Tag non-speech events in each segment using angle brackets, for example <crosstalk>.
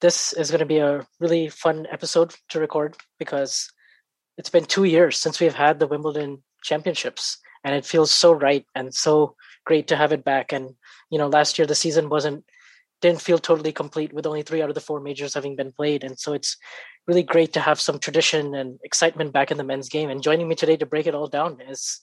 this is going to be a really fun episode to record because it's been two years since we've had the Wimbledon championships and it feels so right and so great to have it back. And, you know, last year the season wasn't, didn't feel totally complete with only three out of the four majors having been played. And so it's really great to have some tradition and excitement back in the men's game. And joining me today to break it all down is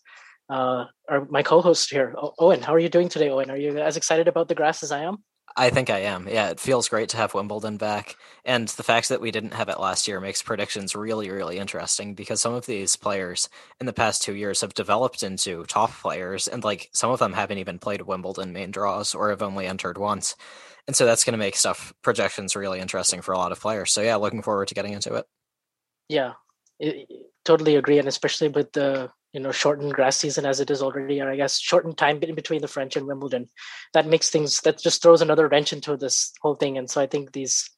uh, our, my co-host here, Owen. How are you doing today, Owen? Are you as excited about the grass as I am? I think I am. Yeah, it feels great to have Wimbledon back. And the fact that we didn't have it last year makes predictions really, really interesting because some of these players in the past two years have developed into top players, and like some of them haven't even played Wimbledon main draws or have only entered once. And so that's going to make stuff projections really interesting for a lot of players. So yeah, looking forward to getting into it. Yeah, it, totally agree, and especially with the you know shortened grass season as it is already or i guess shortened time in between the french and wimbledon. That makes things that just throws another wrench into this whole thing and so i think these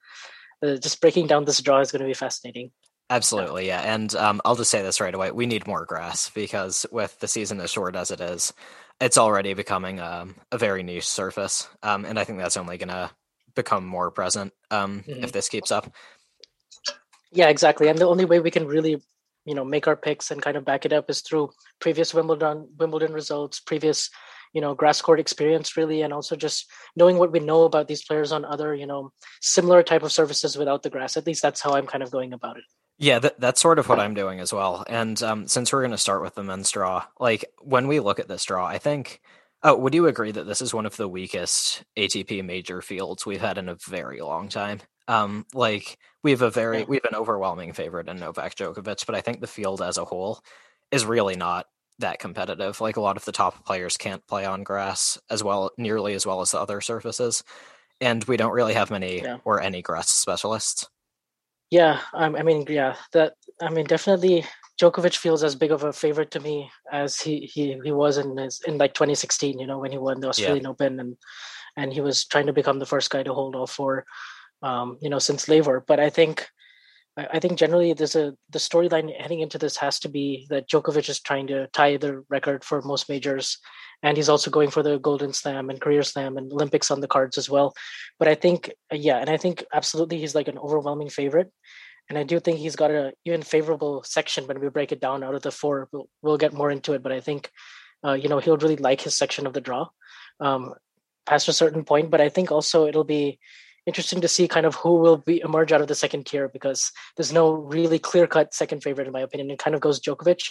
uh, just breaking down this draw is going to be fascinating. Absolutely yeah, and um, i'll just say this right away we need more grass because with the season as short as it is it's already becoming um, a very niche surface um, and i think that's only going to become more present um, mm-hmm. if this keeps up. Yeah exactly and the only way we can really you know make our picks and kind of back it up is through previous Wimbledon Wimbledon results, previous you know grass court experience really, and also just knowing what we know about these players on other you know similar type of surfaces without the grass. At least that's how I'm kind of going about it. Yeah, that, that's sort of what I'm doing as well. And um, since we're going to start with the men's draw, like when we look at this draw, I think. Oh, would you agree that this is one of the weakest ATP major fields we've had in a very long time? Um, like we have a very we have an overwhelming favorite in Novak Djokovic, but I think the field as a whole is really not that competitive. Like a lot of the top players can't play on grass as well, nearly as well as the other surfaces, and we don't really have many yeah. or any grass specialists. Yeah, um, I mean, yeah, that I mean, definitely Djokovic feels as big of a favorite to me as he he he was in his in like 2016. You know, when he won the Australian yeah. Open and and he was trying to become the first guy to hold all four um, you know, since Laver. But I think I think generally there's a the storyline heading into this has to be that Djokovic is trying to tie the record for most majors, and he's also going for the Golden Slam and Career Slam and Olympics on the cards as well. But I think yeah, and I think absolutely he's like an overwhelming favorite, and I do think he's got a even favorable section when we break it down out of the four. We'll, we'll get more into it, but I think uh, you know he'll really like his section of the draw um, past a certain point. But I think also it'll be interesting to see kind of who will be emerge out of the second tier because there's no really clear cut second favorite in my opinion. It kind of goes Djokovic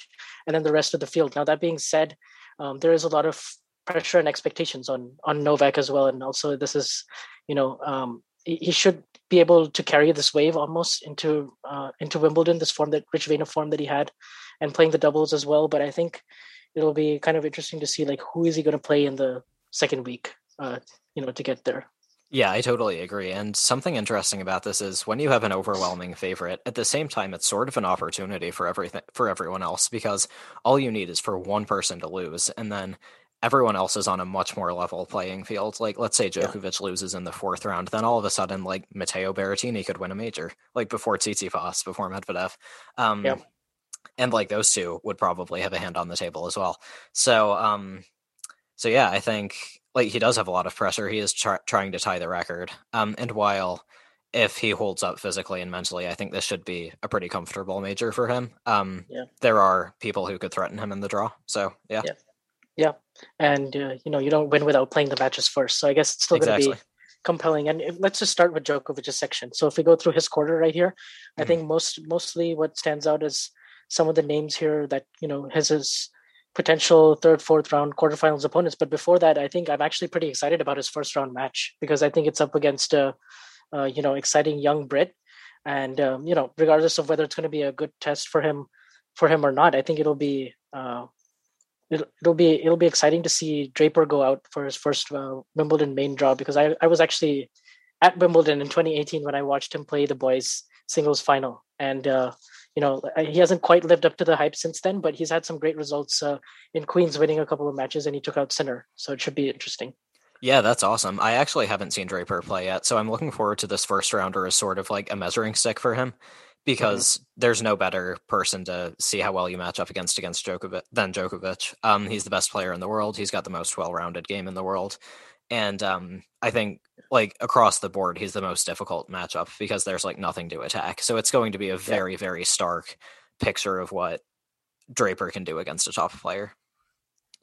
and then the rest of the field. Now that being said, um, there is a lot of pressure and expectations on on Novak as well, and also this is you know um, he should be able to carry this wave almost into uh, into Wimbledon, this form that rich vein of form that he had, and playing the doubles as well. But I think it'll be kind of interesting to see like who is he going to play in the second week, uh, you know, to get there. Yeah, I totally agree. And something interesting about this is when you have an overwhelming favorite, at the same time it's sort of an opportunity for everything for everyone else because all you need is for one person to lose and then everyone else is on a much more level playing field. Like let's say Djokovic yeah. loses in the fourth round, then all of a sudden like Matteo Berrettini could win a major, like before Tsitsipas, before Medvedev. Um yeah. and like those two would probably have a hand on the table as well. So um so yeah, I think like he does have a lot of pressure. He is try- trying to tie the record. Um, and while if he holds up physically and mentally, I think this should be a pretty comfortable major for him. Um, yeah. there are people who could threaten him in the draw. So yeah, yeah, yeah. and uh, you know you don't win without playing the matches first. So I guess it's still exactly. going to be compelling. And if, let's just start with Djokovic's section. So if we go through his quarter right here, mm-hmm. I think most mostly what stands out is some of the names here that you know has his potential third, fourth round quarterfinals opponents. But before that, I think I'm actually pretty excited about his first round match because I think it's up against a, a you know exciting young Brit, and um, you know regardless of whether it's going to be a good test for him for him or not, I think it'll be uh, it'll, it'll be it'll be exciting to see Draper go out for his first uh, Wimbledon main draw because I I was actually at Wimbledon in 2018 when I watched him play the boys singles final and. Uh, you know he hasn't quite lived up to the hype since then but he's had some great results uh, in queens winning a couple of matches and he took out Sinner so it should be interesting yeah that's awesome i actually haven't seen draper play yet so i'm looking forward to this first rounder as sort of like a measuring stick for him because mm-hmm. there's no better person to see how well you match up against against Djokovic than Djokovic. Um, he's the best player in the world. He's got the most well-rounded game in the world, and um, I think like across the board, he's the most difficult matchup because there's like nothing to attack. So it's going to be a very, yeah. very stark picture of what Draper can do against a top player.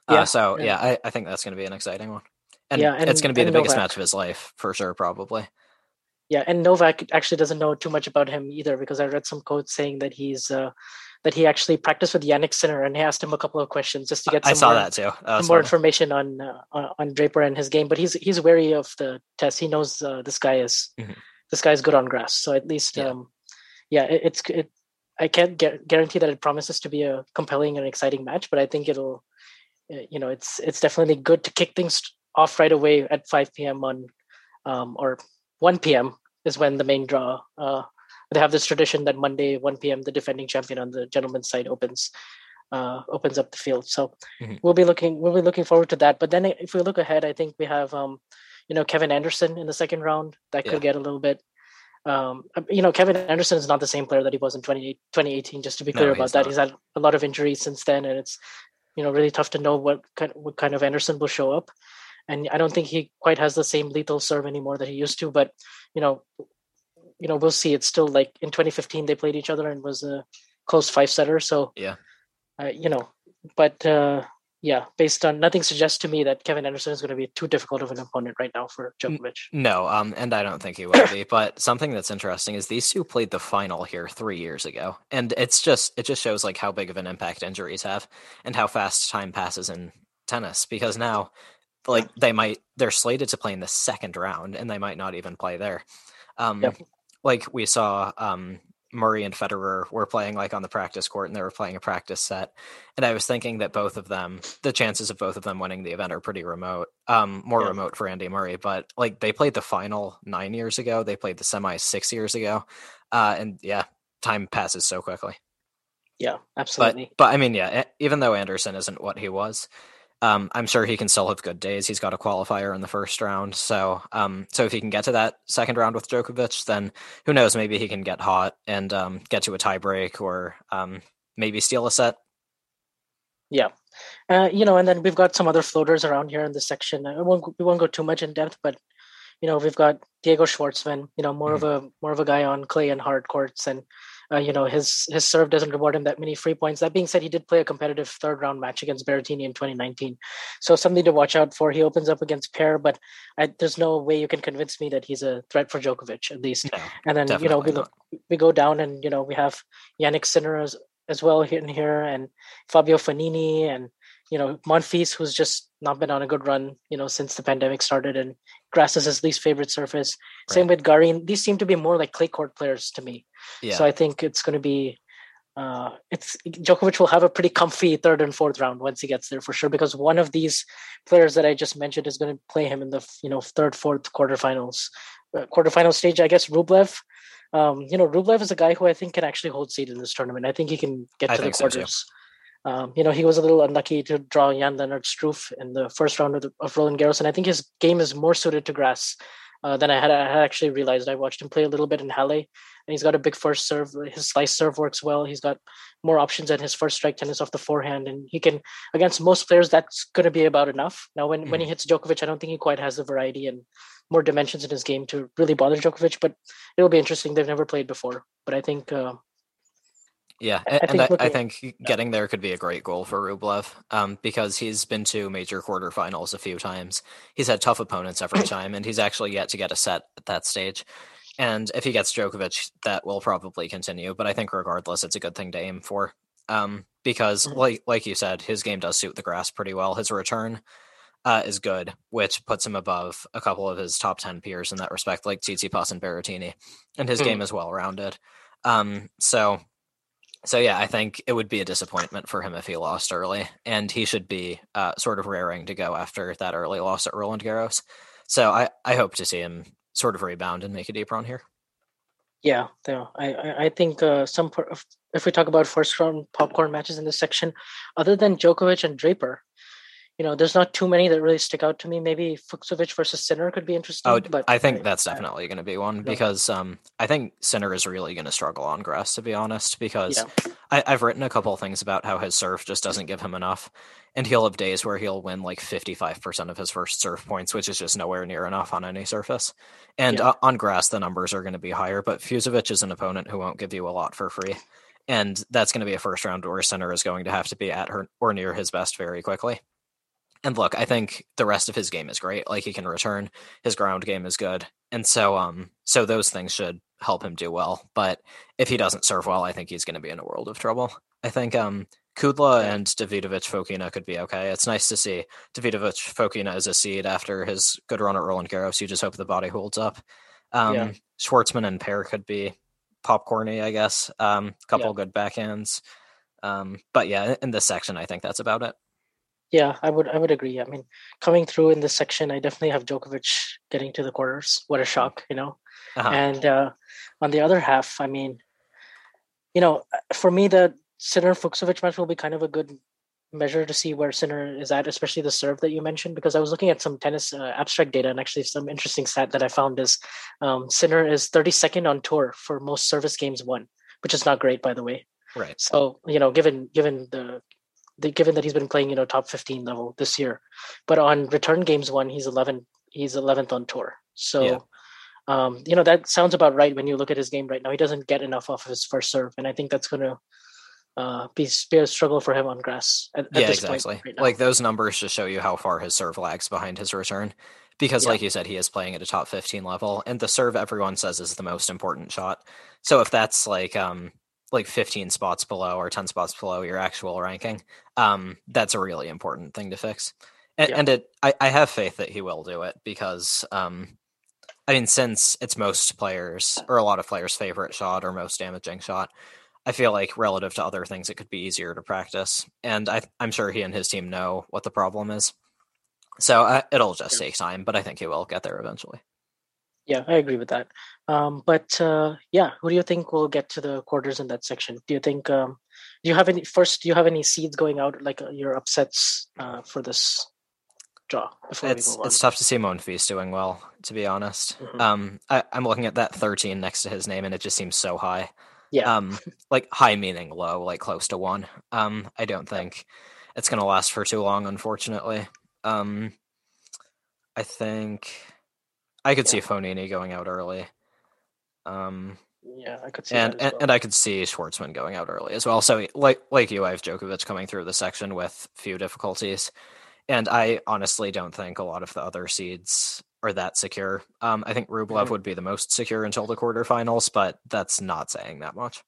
Uh, yeah. Uh, so yeah, yeah I, I, think that's going to be an exciting one. And, yeah, and it's going to be the biggest Novak. match of his life for sure, probably. Yeah, and Novak actually doesn't know too much about him either because I read some quotes saying that he's uh, that he actually practiced with Jannik Sinner and he asked him a couple of questions just to get some I saw more, that too. That more information on uh, on Draper and his game. But he's he's wary of the test. He knows uh, this guy is mm-hmm. this guy is good on grass. So at least, yeah, um, yeah it, it's it. I can't get, guarantee that it promises to be a compelling and exciting match, but I think it'll, uh, you know, it's it's definitely good to kick things off right away at 5 p.m. on, um, or 1 p.m. is when the main draw uh, they have this tradition that Monday 1 p.m. the defending champion on the gentleman's side opens uh, opens up the field. So mm-hmm. we'll be looking we'll be looking forward to that. But then if we look ahead, I think we have um, you know Kevin Anderson in the second round that could yeah. get a little bit. Um, you know, Kevin Anderson is not the same player that he was in 20, 2018. Just to be clear no, about that, not. he's had a lot of injuries since then, and it's you know really tough to know what kind what kind of Anderson will show up. And I don't think he quite has the same lethal serve anymore that he used to. But you know, you know, we'll see. It's still like in 2015 they played each other and was a close five setter. So yeah, uh, you know, but uh, yeah, based on nothing suggests to me that Kevin Anderson is going to be too difficult of an opponent right now for Djokovic. No, um, and I don't think he will be. But something that's interesting is these two played the final here three years ago, and it's just it just shows like how big of an impact injuries have and how fast time passes in tennis. Because now, like they might they're slated to play in the second round, and they might not even play there. Um, yep like we saw um, Murray and Federer were playing like on the practice court and they were playing a practice set. And I was thinking that both of them, the chances of both of them winning the event are pretty remote. Um, more yeah. remote for Andy Murray, but like they played the final nine years ago, they played the semi six years ago. Uh, and yeah, time passes so quickly. Yeah, absolutely. But, but I mean, yeah, even though Anderson isn't what he was, um, I'm sure he can still have good days. He's got a qualifier in the first round, so um, so if he can get to that second round with Djokovic, then who knows? Maybe he can get hot and um, get to a tiebreak, or um, maybe steal a set. Yeah, uh, you know, and then we've got some other floaters around here in this section. I won't we won't go too much in depth, but you know, we've got Diego Schwartzman. You know, more mm-hmm. of a more of a guy on clay and hard courts, and uh, you know his his serve doesn't reward him that many free points. That being said, he did play a competitive third round match against Berrettini in 2019, so something to watch out for. He opens up against Paire, but I, there's no way you can convince me that he's a threat for Djokovic at least. No, and then you know we look, we go down and you know we have Jannik Sinner as, as well here and here, and Fabio Fognini and you know Monfils, who's just not been on a good run, you know, since the pandemic started, and grass is his least favorite surface. Right. Same with Garin. These seem to be more like clay court players to me. Yeah. So I think it's going to be. Uh, it's Djokovic will have a pretty comfy third and fourth round once he gets there for sure because one of these players that I just mentioned is going to play him in the you know third fourth quarterfinals uh, quarterfinal stage I guess Rublev um, you know Rublev is a guy who I think can actually hold seat in this tournament I think he can get to the quarters so um, you know, he was a little unlucky to draw Jan Lennard Struff in the first round of, the, of Roland Garros, and I think his game is more suited to grass uh, than I had, I had actually realized. I watched him play a little bit in Halle, and he's got a big first serve. His slice serve works well. He's got more options than his first strike tennis off the forehand, and he can against most players that's going to be about enough. Now, when mm. when he mm-hmm. hits Djokovic, I don't think he quite has the variety and more dimensions in his game to really bother Djokovic. But it'll be interesting. They've never played before, but I think. Uh, yeah, I, and I think, I, I think getting there could be a great goal for Rublev um, because he's been to major quarterfinals a few times. He's had tough opponents every <clears throat> time, and he's actually yet to get a set at that stage. And if he gets Djokovic, that will probably continue. But I think regardless, it's a good thing to aim for. Um, because mm-hmm. like like you said, his game does suit the grass pretty well. His return uh, is good, which puts him above a couple of his top ten peers in that respect, like Tsitsipas and Berrettini, and his mm-hmm. game is well rounded. Um, so so yeah, I think it would be a disappointment for him if he lost early, and he should be uh, sort of raring to go after that early loss at Roland Garros. So I, I hope to see him sort of rebound and make a deep run here. Yeah, yeah. I I think uh, some if we talk about first round popcorn matches in this section, other than Djokovic and Draper, you know, there's not too many that really stick out to me. Maybe Fucsovics versus Sinner could be interesting. Oh, but I think that's definitely going to be one because um, I think Sinner is really going to struggle on grass, to be honest. Because yeah. I, have written a couple things about how his serve just doesn't give him enough, and he'll have days where he'll win like 55% of his first serve points, which is just nowhere near enough on any surface. And yeah. uh, on grass, the numbers are going to be higher. But Fucsovics is an opponent who won't give you a lot for free. And that's going to be a first round where Sinner is going to have to be at her or near his best very quickly. And look, I think the rest of his game is great. Like he can return, his ground game is good. And so um so those things should help him do well. But if he doesn't serve well, I think he's going to be in a world of trouble. I think um Kudla and Davidovich Fokina could be okay. It's nice to see Davidovich Fokina as a seed after his good run at Roland Garros. You just hope the body holds up. Um, yeah. Schwartzman and Paire could be popcorny, I guess. Um, a couple yeah. good backhands. Um, but yeah, in this section, I think that's about it. Yeah, I would I would agree. I mean, coming through in this section, I definitely have Djokovic getting to the quarters. What a shock, you know. Uh-huh. And uh, on the other half, I mean, you know, for me, the Sinner Fucsovics match will be kind of a good measure to see where Sinner is at, especially the serve that you mentioned. Because I was looking at some tennis uh, abstract data, and actually, some interesting stat that I found is um, Sinner is 32nd on tour for most service games won, which is not great, by the way. Right. So you know, given given the, given that he's been playing, you know, top 15 level this year. But on return games one, he's 11, he's 11th on tour. So, yeah. um, you know, that sounds about right when you look at his game right now. He doesn't get enough off of his first serve. And I think that's going to uh, be, be a struggle for him on grass. At, yeah, exactly. Right like those numbers just show you how far his serve lags behind his return. Because, yeah. like you said, he is playing at a top 15 level, and the serve everyone says is the most important shot. So if that's like um, like 15 spots below or 10 spots below your actual ranking um, that's a really important thing to fix. And, yeah. and it I, I, have faith that he will do it because um, i mean since it's most players or a lot of players favorite shot or most damaging shot i feel like relative to other things it could be easier to practice. And I, i'm sure he and his team know what the problem is. So uh, it'll just take time but i think he will get there eventually yeah, I agree with that. Um, but uh, yeah, who do you think will get to the quarters in that section? Do you think? Um, do you have any first? Do you have any seeds going out like uh, your upsets uh, for this draw? it's it's tough to see Monfils doing well, to be honest. Mm-hmm. Um, I, am looking at that 13 next to his name, and it just seems so high. Yeah. Um, like high meaning low, like close to one. Um, I don't think it's gonna last for too long, unfortunately. Um, I think I could yeah. see Fognini going out early. Um, yeah, I could see and, well. and, and I could see Schwartzman going out early as well. So like like you, I have Djokovic coming through the section with few difficulties, and I honestly don't think a lot of the other seeds are that secure. Um, I think Rublev mm-hmm. would be the most secure until the quarterfinals, but that's not saying that much.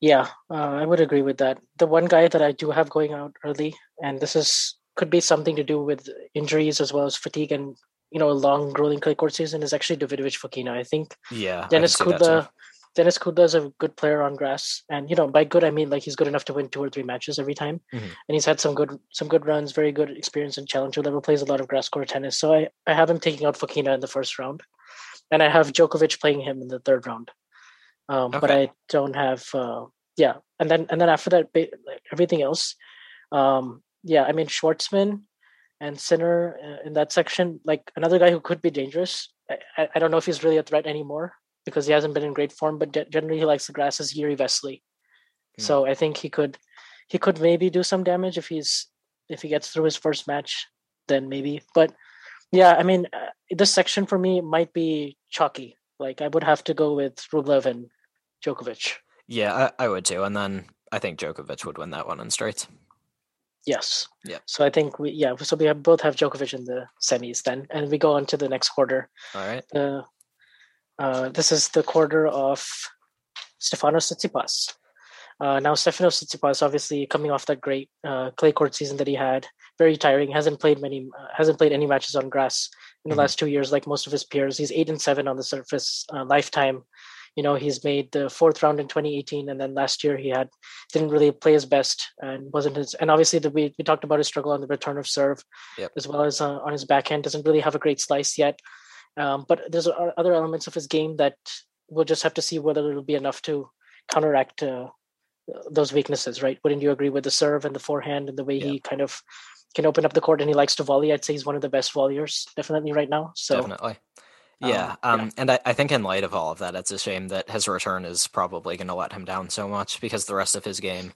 Yeah, uh, I would agree with that. The one guy that I do have going out early, and this is could be something to do with injuries as well as fatigue and you know, a long grueling clay court season is actually Davidovich Fokina. I think. Yeah. Denis Kudla. Denis Kudla is a good player on grass, and you know, by good I mean like he's good enough to win two or three matches every time, mm-hmm. and he's had some good some good runs, very good experience in challenger level. Plays a lot of grass court tennis, so I I have him taking out Fokina in the first round, and I have Djokovic playing him in the third round. Um, okay. But I don't have uh, yeah, and then and then after that, everything else, um, yeah, I mean Schwartzman and Sinner uh, in that section, like another guy who could be dangerous. I, I, don't know if he's really a threat anymore because he hasn't been in great form, but generally he likes the grass is Jiri Vesely. Mm. So I think he could he could maybe do some damage if he's if he gets through his first match, then maybe. But yeah, I mean, uh, this section for me might be chalky. Like I would have to go with Rublev and Djokovic. Yeah, I, I would too, and then I think Djokovic would win that one in straight. Yes. Yeah. So I think we yeah so we have both have Djokovic in the semis then, and we go on to the next quarter. All right. Uh, uh, this is the quarter of Stefanos Tsitsipas. Uh, now Stefanos Tsitsipas, obviously coming off that great uh, clay court season that he had, very tiring. hasn't played many, uh, hasn't played any matches on grass in the mm-hmm. last two years, like most of his peers. He's eight and seven on the surface, uh, lifetime. You know, he's made the fourth round in 2018, and then last year he had didn't really play his best and wasn't his. And obviously, the, we we talked about his struggle on the return of serve, yep. as well as uh, on his backhand. Doesn't really have a great slice yet. Um, but there's other elements of his game that we'll just have to see whether it'll be enough to counteract uh, those weaknesses, right? Wouldn't you agree with the serve and the forehand and the way yeah. he kind of can open up the court and he likes to volley? I'd say he's one of the best volleyers, definitely right now. So definitely. Yeah, um, um, yeah. and I, I, think in light of all of that, it's a shame that his return is probably going to let him down so much because the rest of his game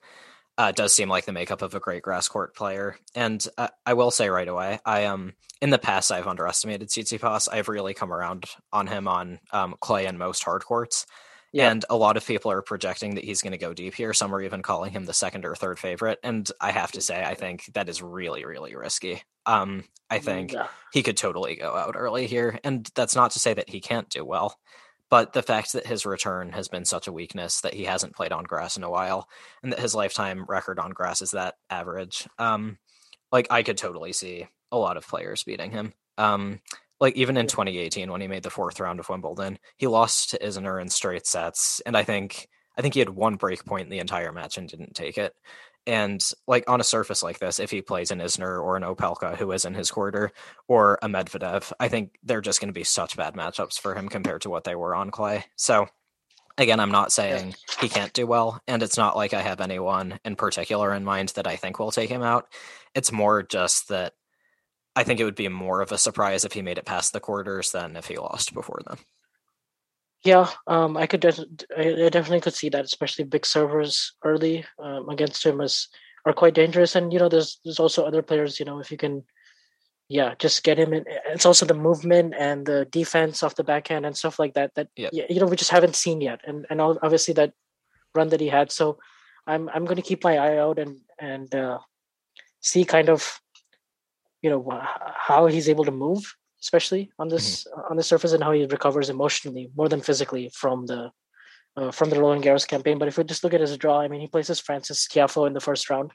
uh, does seem like the makeup of a great grass court player. And uh, I will say right away, I um in the past I've underestimated Tsitsipas. I've really come around on him on um, clay and most hard courts. Yeah. And a lot of people are projecting that he's going to go deep here. Some are even calling him the second or third favorite. And I have to say, I think that is really, really risky. Um, I think yeah. he could totally go out early here. And that's not to say that he can't do well. But the fact that his return has been such a weakness that he hasn't played on grass in a while, and that his lifetime record on grass is that average, um, like I could totally see a lot of players beating him. Um, like even in 2018 when he made the fourth round of Wimbledon, he lost to Isner in straight sets, and I think I think he had one break point in the entire match and didn't take it. And like on a surface like this, if he plays an Isner or an Opelka who is in his quarter or a Medvedev, I think they're just going to be such bad matchups for him compared to what they were on clay. So again, I'm not saying he can't do well, and it's not like I have anyone in particular in mind that I think will take him out. It's more just that I think it would be more of a surprise if he made it past the quarters than if he lost before them. Yeah, um, I could. De- I definitely could see that, especially big servers early um, against him is are quite dangerous. And you know, there's there's also other players. You know, if you can, yeah, just get him in. It's also the movement and the defense off the backhand and stuff like that. That yep. you know we just haven't seen yet. And and obviously that run that he had. So I'm I'm going to keep my eye out and and uh, see kind of you know how he's able to move especially on this mm-hmm. on the surface and how he recovers emotionally more than physically from the uh, from the Roland Garros campaign. But if we just look at his draw, I mean, he places Frances Tiafoe in the first round.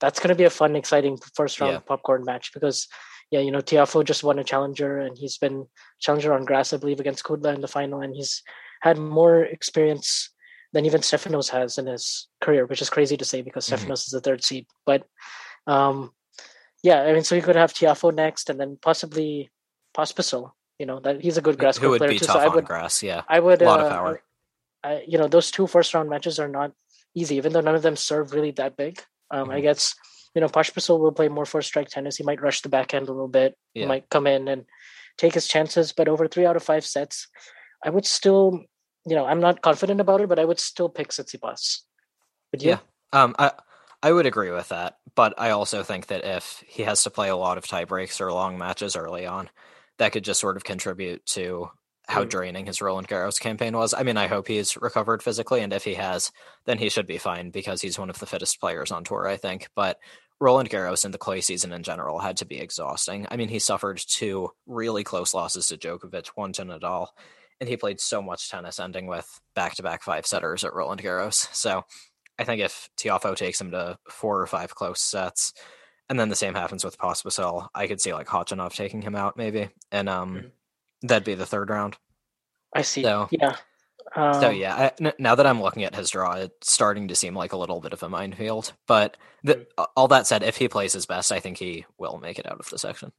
That's going to be a fun, exciting first round yeah. popcorn match because, yeah, you know, Tiafoe just won a challenger and he's been challenger on grass, I believe, against Kudla in the final, and he's had more experience than even Stefanos has in his career, which is crazy to say because mm-hmm. Stefanos is the third seed. But um, yeah, I mean, so you could have Tiafoe next, and then possibly Pospisil. You know that he's a good grass Who player too. so I would grass, yeah. I would a lot uh, of power. I, you know, those two first round matches are not easy, even though none of them serve really that big. Um, mm-hmm. I guess you know Pospisil will play more first strike tennis. He might rush the backhand a little bit. Yeah. He might come in and take his chances, but over three out of five sets, I would still, you know, I'm not confident about it, but I would still pick Tsitsipas. Would you? Yeah. Um, I I would agree with that, but I also think that if he has to play a lot of tie breaks or long matches early on, that could just sort of contribute to how mm. draining his Roland Garros campaign was. I mean, I hope he's recovered physically, and if he has, then he should be fine because he's one of the fittest players on tour, I think. But Roland Garros and the clay season in general had to be exhausting. I mean, he suffered two really close losses to Djokovic, one to Nadal, and he played so much tennis, ending with back to back five setters at Roland Garros. So I think if Tiafoe takes him to four or five close sets, and then the same happens with Pospisil, I could see like Khachanov taking him out maybe, and um, mm-hmm. that'd be the third round. I see. So yeah. Um, so yeah, I, n- now that I'm looking at his draw, it's starting to seem like a little bit of a minefield. But the, mm-hmm. all that said, if he plays his best, I think he will make it out of the section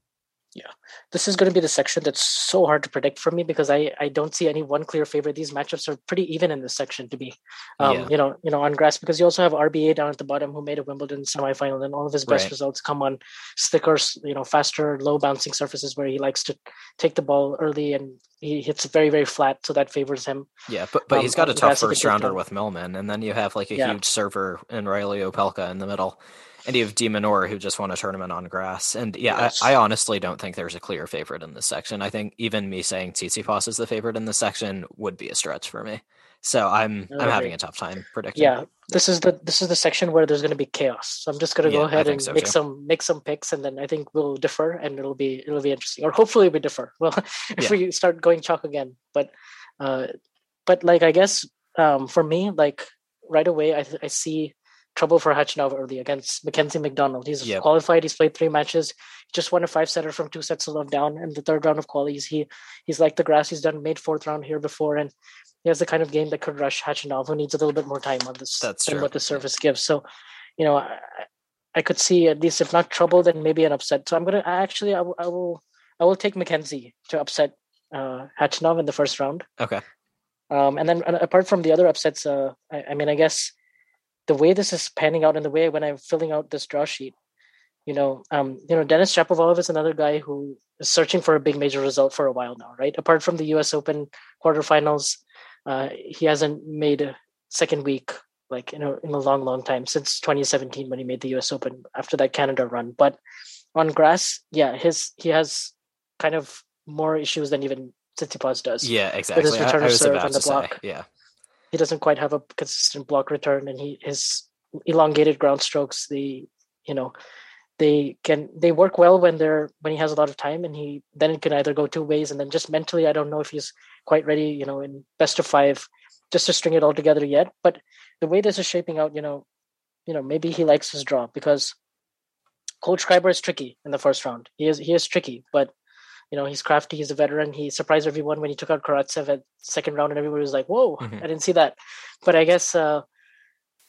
yeah this is going to be the section that's so hard to predict for me because i i don't see any one clear favorite these matchups are pretty even in this section to be um yeah. you know you know on grass because you also have rba down at the bottom who made a wimbledon semifinal and all of his best right. results come on stickers you know faster low bouncing surfaces where he likes to take the ball early and he hits very very flat so that favors him yeah but but um, he's got a tough first rounder with millman and then you have like a yeah. huge server in Riley opelka in the middle and you have de Minaur who just won a tournament on grass. And yeah, yes. I, I, honestly don't think there's a clear favorite in this section. I think even me saying Tsitsipas is the favorite in this section would be a stretch for me. So I'm I'm having a tough time predicting. Yeah, this is the this is the section where there's going to be chaos. So I'm just going to yeah, go ahead and so make too. some make some picks, and then I think we'll differ, and it'll be it'll be interesting, or hopefully we differ. <laughs> Well, if yeah. we start going chalk again, but uh, but like I guess um, for me, like right away I, I see trouble for Khachanov early against Mackenzie McDonald. He's yep. qualified. He's played three matches. He just won a five setter from two sets of love down in the third round of qualies. He he's like the grass. He's done made fourth round here before, and he has the kind of game that could rush Khachanov, who needs a little bit more time on this That's than true. what the service gives. So, you know, I, I, could see at least if not trouble, then maybe an upset. So I'm gonna I actually I will I will take Mackenzie to upset uh Khachanov in the first round. Okay. Um, and then apart from the other upsets, uh, I, I mean, I guess the way this is panning out and the way when I'm filling out this draw sheet, you know, um, you know, Denis Shapovalov is another guy who is searching for a big major result for a while now, right? Apart from the U.S. Open quarterfinals, uh, he hasn't made a second week like you know in a long, long time since 2017 when he made the U.S. Open after that Canada run. But on grass, yeah, his he has kind of more issues than even Tsitsipas does. Yeah, exactly. With his return I, I serve on the block. Say, yeah, he doesn't quite have a consistent block return, and he his elongated ground strokes. The you know they can they work well when they're when he has a lot of time, and he then it can either go two ways, and then just mentally, I don't know if he's quite ready. You know, in best of five, just to string it all together yet. But the way this is shaping out, you know, you know, maybe he likes his draw because Kohlschreiber is tricky in the first round. He is he is tricky, but you know, he's crafty. He's a veteran. He surprised everyone when he took out Karatsev at second round, and everybody was like, "Whoa, mm-hmm. I didn't see that." But I guess, uh,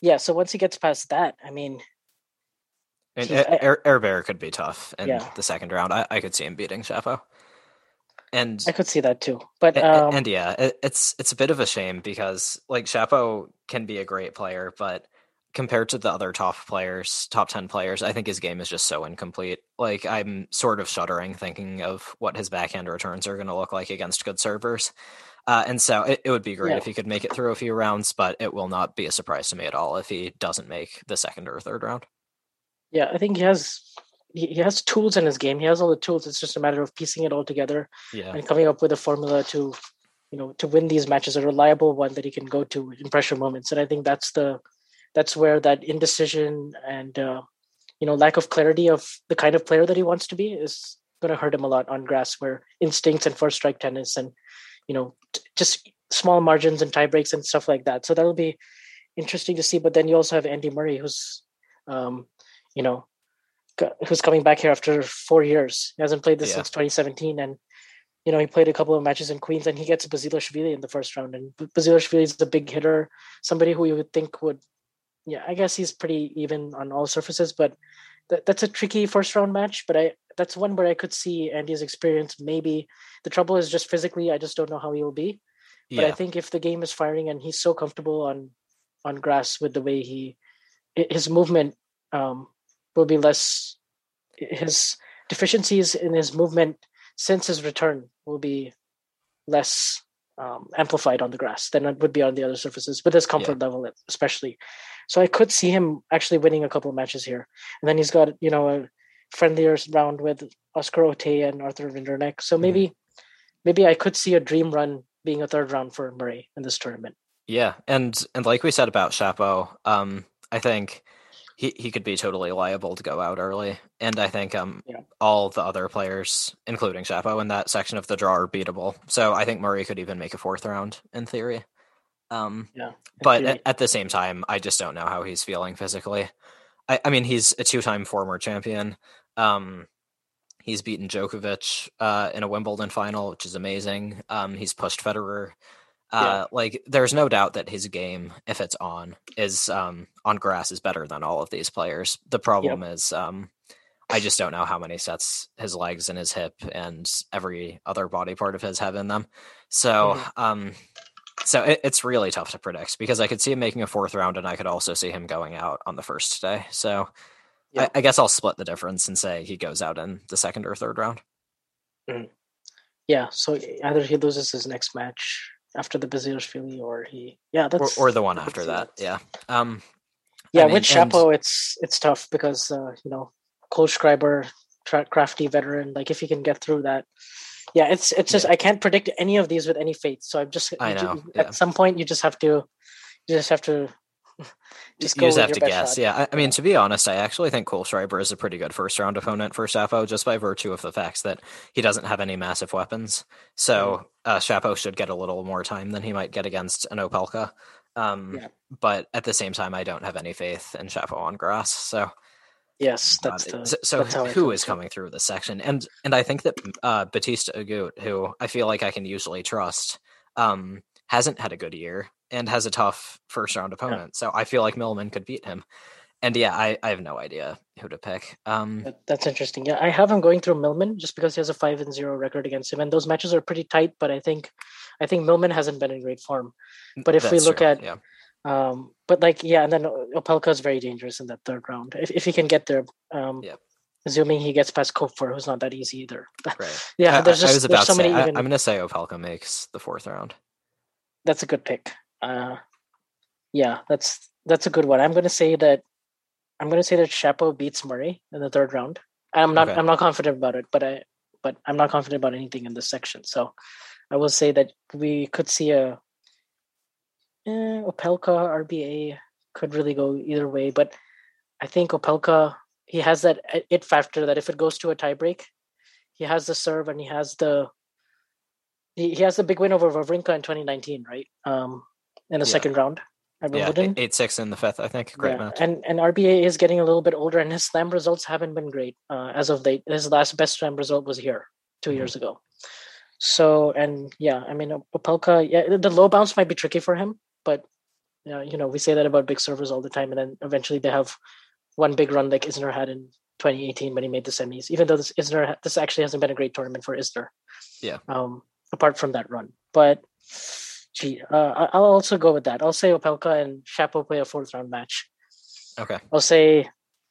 yeah. So once he gets past that, I mean, and Air, could be tough in yeah. the second round. I, I could see him beating Chapo. And I could see that too, but um, and, and yeah, it, it's it's a bit of a shame because like Chapo can be a great player, but compared to the other top players, top 10 players, I think his game is just so incomplete. Like, I'm sort of shuddering thinking of what his backhand returns are going to look like against good servers. Uh, and so it, it, would be great yeah. if he could make it through a few rounds, but it will not be a surprise to me at all if he doesn't make the second or third round. Yeah, I think he has he has tools in his game. He has all the tools. It's just a matter of piecing it all together yeah. and coming up with a formula to, you know, to win these matches, a reliable one that he can go to in pressure moments. And I think that's the that's where that indecision and uh, you know lack of clarity of the kind of player that he wants to be is going to hurt him a lot on grass where instincts and first strike tennis and you know t- just small margins and tie breaks and stuff like that so that'll be interesting to see but then you also have andy murray who's um, you know who's coming back here after four years he hasn't played this yeah. since 2017 and you know, he played a couple of matches in Queens and he gets Basilashvili in the first round. And Basilashvili is a big hitter, somebody who you would think would yeah, I guess he's pretty even on all surfaces, but th- that's a tricky first round match. But I that's one where I could see Andy's experience. Maybe the trouble is just physically, I just don't know how he will be. But yeah. I think if the game is firing and he's so comfortable on on grass with the way he his movement um, will be less his deficiencies in his movement since his return will be less um, amplified on the grass than it would be on the other surfaces with his comfort yeah. level especially so I could see him actually winning a couple of matches here. And then he's got, you know, a friendlier round with Oscar Otte and Arthur Rinderknech. So mm-hmm. maybe mm-hmm. maybe I could see a dream run being a third round for Murray in this tournament. Yeah, and and like we said about Chapo, um, I think he, he could be totally liable to go out early. And I think um yeah. all the other players, including Chapo, in that section of the draw are beatable. So I think Murray could even make a fourth round in theory. Um, yeah, but at, at, the same time, I just don't know how he's feeling physically. I, I mean, he's a two-time former champion. Um, he's beaten Djokovic uh, in a Wimbledon final, which is amazing. Um, he's pushed Federer. Uh, yeah. Like, there's no doubt that his game, if it's on, is um, on grass is better than all of these players. The problem yep. is, um, I just don't know how many sets his legs and his hip and every other body part of his have in them. So, mm-hmm. um, so it, it's really tough to predict because I could see him making a fourth round, and I could also see him going out on the first day. So yeah. I, I, guess I'll split the difference and say he goes out in the second or third round. Mm-hmm. Yeah. So either he loses his next match after the Basilashvili, or he yeah that's or, or the one after that. Yeah. Um. Yeah, I mean, with Chapo, and... it's it's tough because uh, you know Kohlschreiber, crafty veteran. Like if he can get through that, yeah it's it's just yeah. i can't predict any of these with any faith so i'm just i know yeah. at some point you just have to you just have to just you just have to guess shot. yeah I, I, mean to be honest i actually think Kohlschreiber is a pretty good first round opponent for Chapo just by virtue of the facts that he doesn't have any massive weapons so mm. uh Chapo should get a little more time than he might get against an opelka Um, yeah. But at the same time, I don't have any faith in Chapo on grass. So yes, that's the, so. so that's who is coming through this section? And and I think that uh, Bautista Agut, who I feel like I can usually trust, um, hasn't had a good year and has a tough first round opponent. Yeah. So I feel like Millman could beat him. And yeah, I, I have no idea who to pick. Um, That's interesting. Yeah, I have him going through Millman just because he has a five and zero record against him, and those matches are pretty tight. But I think, I think Millman hasn't been in great form. But if we look true. at, yeah. um, but like yeah, and then Opelka is very dangerous in that third round if if he can get there. Um, yeah. Assuming he gets past Koepfer, who's not that easy either. <laughs> Right. yeah, there's just I was about so to say, I, even... I'm going to say Opelka makes the fourth round. That's a good pick. Uh, yeah, that's that's a good one. I'm going to say that I'm going to say that Chapo beats Murray in the third round. I'm not okay. I'm not confident about it, but I but I'm not confident about anything in this section. So I will say that we could see a eh, Opelka RBA could really go either way, but I think Opelka he has that it factor that if it goes to a tiebreak, he has the serve and he has the he, he has the big win over Wawrinka in 2019, right? Um, in the yeah. second round at Wimbledon. Yeah, eight six in the fifth, I think. Great yeah. match. And and RBA is getting a little bit older, and his slam results haven't been great uh, as of late. His last best slam result was here 2 mm-hmm. years ago. So and yeah, I mean Opelka, yeah, the low bounce might be tricky for him, but you know we say that about big servers all the time, and then eventually they have one big run like Isner had in 2018 when he made the semis. Even though this Isner, this actually hasn't been a great tournament for Isner. Yeah. Um, apart from that run, but Gee, uh, I'll also go with that. I'll say Opelka and Chapo play a fourth round match. Okay. I'll say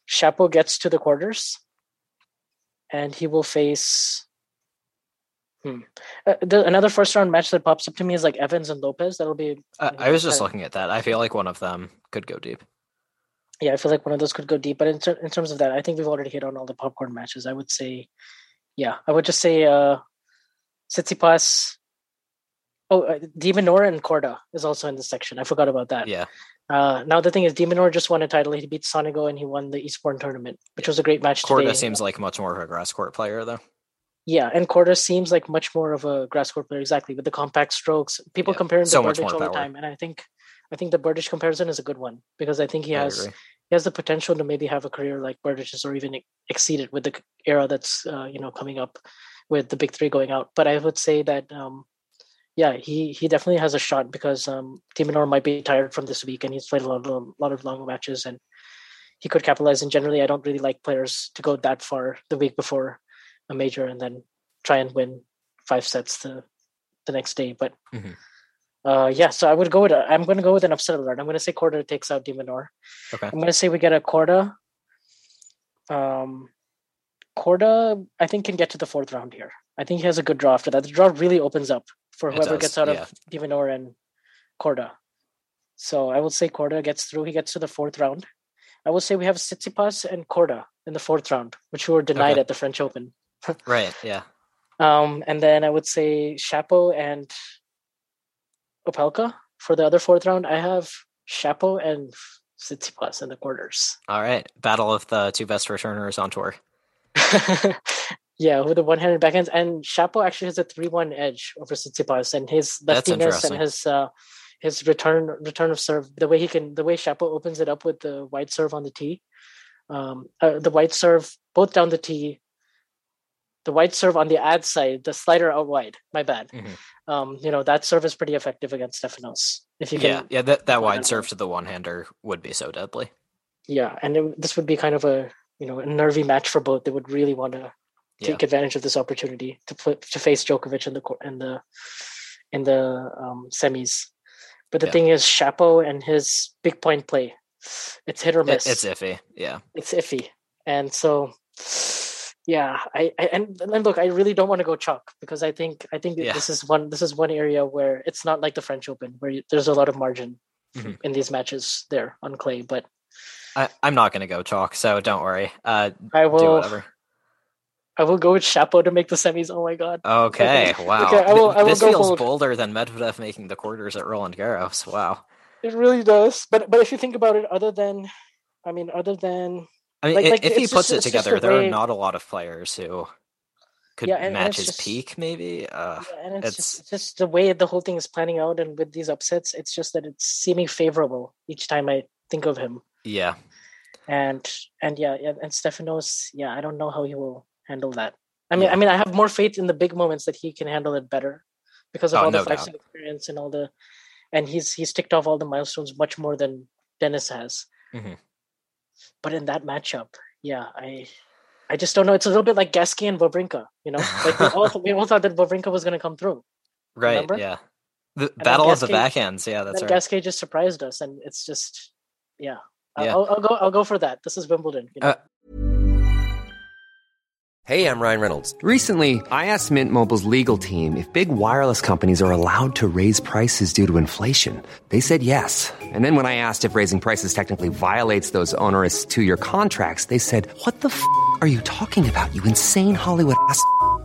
Chapo gets to the quarters, and he will face. Hmm. Uh, the, another first round match that pops up to me is like Evans and Lopez. That'll be. Uh, I was just looking at that. I feel like one of them could go deep. Yeah, I feel like one of those could go deep. But in, ter- in terms of that, I think we've already hit on all the popcorn matches. I would say, yeah, I would just say uh, Tsitsipas Oh, uh, de Minaur and Korda is also in this section. I forgot about that. Yeah. Uh, now the thing is, de Minaur just won a title. He beat Sonego and he won the Eastbourne tournament, which was a great match. Korda today. seems like much more of a grass court player, though. Yeah, and Korda seems like much more of a grass court player, exactly with the compact strokes. People yeah. compare him to so Berdych all the time, and I think, I think the Berdych comparison is a good one because I think he has he has the potential to maybe have a career like Berdych's or even exceed it with the era that's uh, you know coming up with the big three going out. But I would say that um, yeah, he he definitely has a shot because um, Minaur might be tired from this week, and he's played a lot of a lot of long matches, and he could capitalize. And generally, I don't really like players to go that far the week before a major and then try and win five sets the the next day. But mm-hmm. uh, yeah, so I would go with i am going to go with an upset alert. I'm going to say Korda takes out de Minaur. Okay. I'm going to say we get a Korda. Um, Korda, I think, can get to the fourth round here. I think he has a good draw after that. The draw really opens up for whoever gets out yeah. of de Minaur and Korda. So I will say Korda gets through. He gets to the fourth round. I will say we have Tsitsipas and Korda in the fourth round, which were denied okay. at the French Open. <laughs> right. Yeah. Um, and then I would say Chapo and Opelka for the other fourth round. I have Chapo and Tsitsipas in the quarters. All right, battle of the two best returners on tour. <laughs> Yeah, with the one-handed backhands, and Chapo actually has a three-one edge over Tsitsipas, and his leftiness and his uh, his return return of serve, the way he can, the way Chapo opens it up with the wide serve on the tee, um, uh, the wide serve both down the tee, the wide serve on the ad side, the slider out wide. My bad. Mm-hmm. Um, you know that serve is pretty effective against Stefanos. If you can, yeah, yeah, that that wide serve to the one-hander would be so deadly. Yeah, and it, this would be kind of a you know a nervy match for both. They would really want to take yeah. advantage of this opportunity to play, to face Djokovic in the in the in the um, semis. But the yeah. thing is, Chapo and his big point play, it's hit or miss. It's iffy. Yeah, it's iffy, and so yeah, I, I and, and look, I really don't want to go chalk because I think I think yeah. this is one this is one area where it's not like the French Open where you, there's a lot of margin mm-hmm. in these matches there on clay, but. I, I'm not going to go chalk, so don't worry. Uh, I will. Do whatever. I will go with Chapo to make the semis. Oh my god. Okay, okay. <laughs> wow. Okay, I will, I will this feels bold. bolder than Medvedev making the quarters at Roland Garros. Wow. It really does. But but if you think about it, other than, I mean, other than. I mean, like, like, if he puts just, it together, there way... are not a lot of players who could Yeah, and- and match it's his just- peak, maybe. Uh, Yeah, and it's, it's- just, it's just the way the whole thing is planning out, and with these upsets, it's just that it's seeming favorable each time I think of him. Yeah, And and yeah, yeah, and Stefanos, yeah, I don't know how he will handle that. I mean, Yeah. I mean, I have more faith in the big moments that he can handle it better because of Oh, all no the five experience and all the, and he's he's ticked off all the milestones much more than Denis has. Mhm. But in that matchup, yeah, I. I just don't know. It's a little bit like Gasquet and Wawrinka, you know. Like we all, we all thought that Wawrinka was going to come through. right. Remember? Yeah, the then battle of the Gasquet- backends. Yeah, that's right. Gasquet just surprised us, and it's just, yeah. I- Yeah. I'll, I'll go. I'll go for that. This is Wimbledon. You know? Uh, Hey, I'm Ryan Reynolds. Recently, I asked Mint Mobile's legal team if big wireless companies are allowed to raise prices due to inflation. They said yes. And then when I asked if raising prices technically violates those onerous two year contracts, they said, What the f are you talking about, you insane Hollywood ass?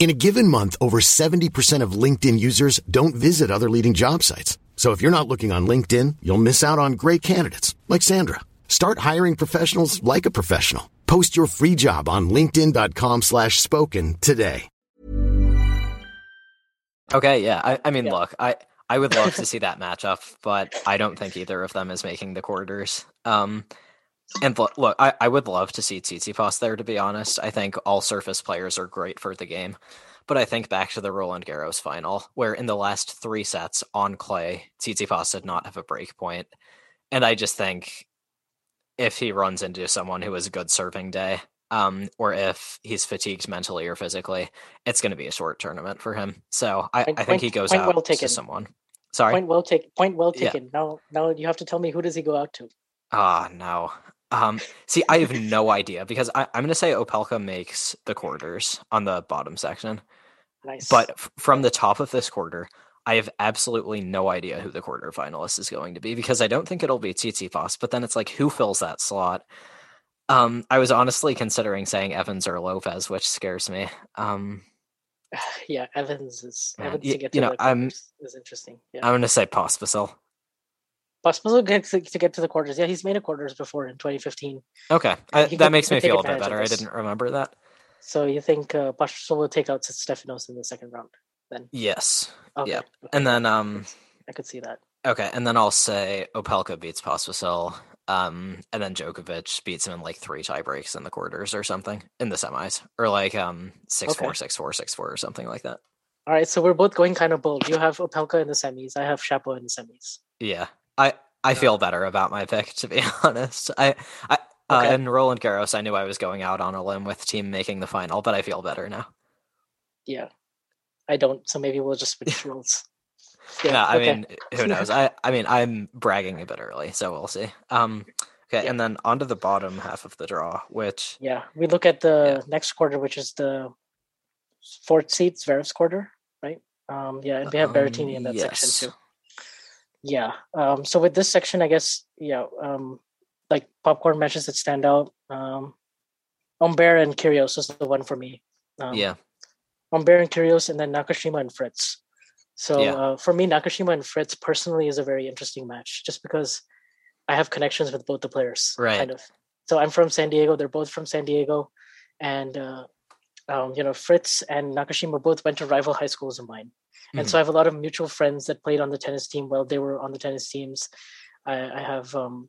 In a given month, over 70% of LinkedIn users don't visit other leading job sites. So if you're not looking on LinkedIn, you'll miss out on great candidates like Sandra. Start hiring professionals like a professional. Post your free job on linkedin.com slash spoken today. Okay, yeah. I, I mean, Yeah. look, I I would love to <laughs> see that matchup, but I don't think either of them is making the quarters. Um, and look, look I, I would love to see Tsitsipas there. To be honest, I think all surface players are great for the game, but I think back to the Roland Garros final, where in the last three sets on clay, Tsitsipas did not have a break point. and I just think if he runs into someone who has a good serving day, um, or if he's fatigued mentally or physically, it's going to be a short tournament for him. So I, Point- I think he goes out well to someone. Sorry. Point well taken. Point well Yeah. taken. Now, now you have to tell me who does he go out to? Ah, no. Um, see, I have no idea because I, I'm going to say Opelka makes the quarters on the bottom section, Nice. but f- from the top of this quarter, I have absolutely no idea who the quarter finalist is going to be because I don't think it'll be Tsitsipas. But then it's like, who fills that slot? Um, I was honestly considering saying Evans or Lopez, which scares me. Um, <sighs> yeah, Evans is Man, Evans y- to get to you know, I'm- is interesting. Yeah, I'm going to say Pospisil. Pospisil gets to, to get to the quarters. Yeah, he's made a quarters before in 2015. Okay, I, that could- makes me feel a bit better. I didn't remember that. So you think uh, Pospisil will take out Stefanos in the second round? Then Yes, okay. Yeah. okay, and then um, I could see that. Okay, and then I'll say Opelka beats Pospisil, um, and then Djokovic beats him in like three tie breaks in the quarters or something in the semis, or like um six four six four six four or something like that. All right, so we're both going kind of bold. You have Opelka in the semis. I have Shapo in the semis. Yeah, I I feel better about my pick to be <laughs> honest. I I uh, Okay. in Roland Garros, I knew I was going out on a limb with Thiem making the final, but I feel better now. Yeah, I don't. So maybe we'll just switch <laughs> roles. Yeah, I okay. mean, who knows? I I mean, I'm bragging a bit early, so we'll see. Um, okay, Yeah. and then onto the bottom half of the draw, which Yeah, we look at the next quarter, which is the fourth seed, Zverev's quarter, right? Um, yeah, and we have Um, Berrettini in that yes. section too. Yeah. Um, so with this section, I guess, yeah, um, like popcorn matches that stand out. Um, Humbert and Kyrgios is the one for me. Um, yeah, Humbert and Kyrgios, and then Nakashima and Fritz. So Yeah. uh, for me, Nakashima and Fritz personally is a very interesting match, just because I have connections with both the players. Right. Kind of. So I'm from San Diego. They're both from San Diego, and uh, um, you know Fritz and Nakashima both went to rival high schools of mine, and so I have a lot of mutual friends that played on the tennis team while they were on the tennis teams. I, I have um,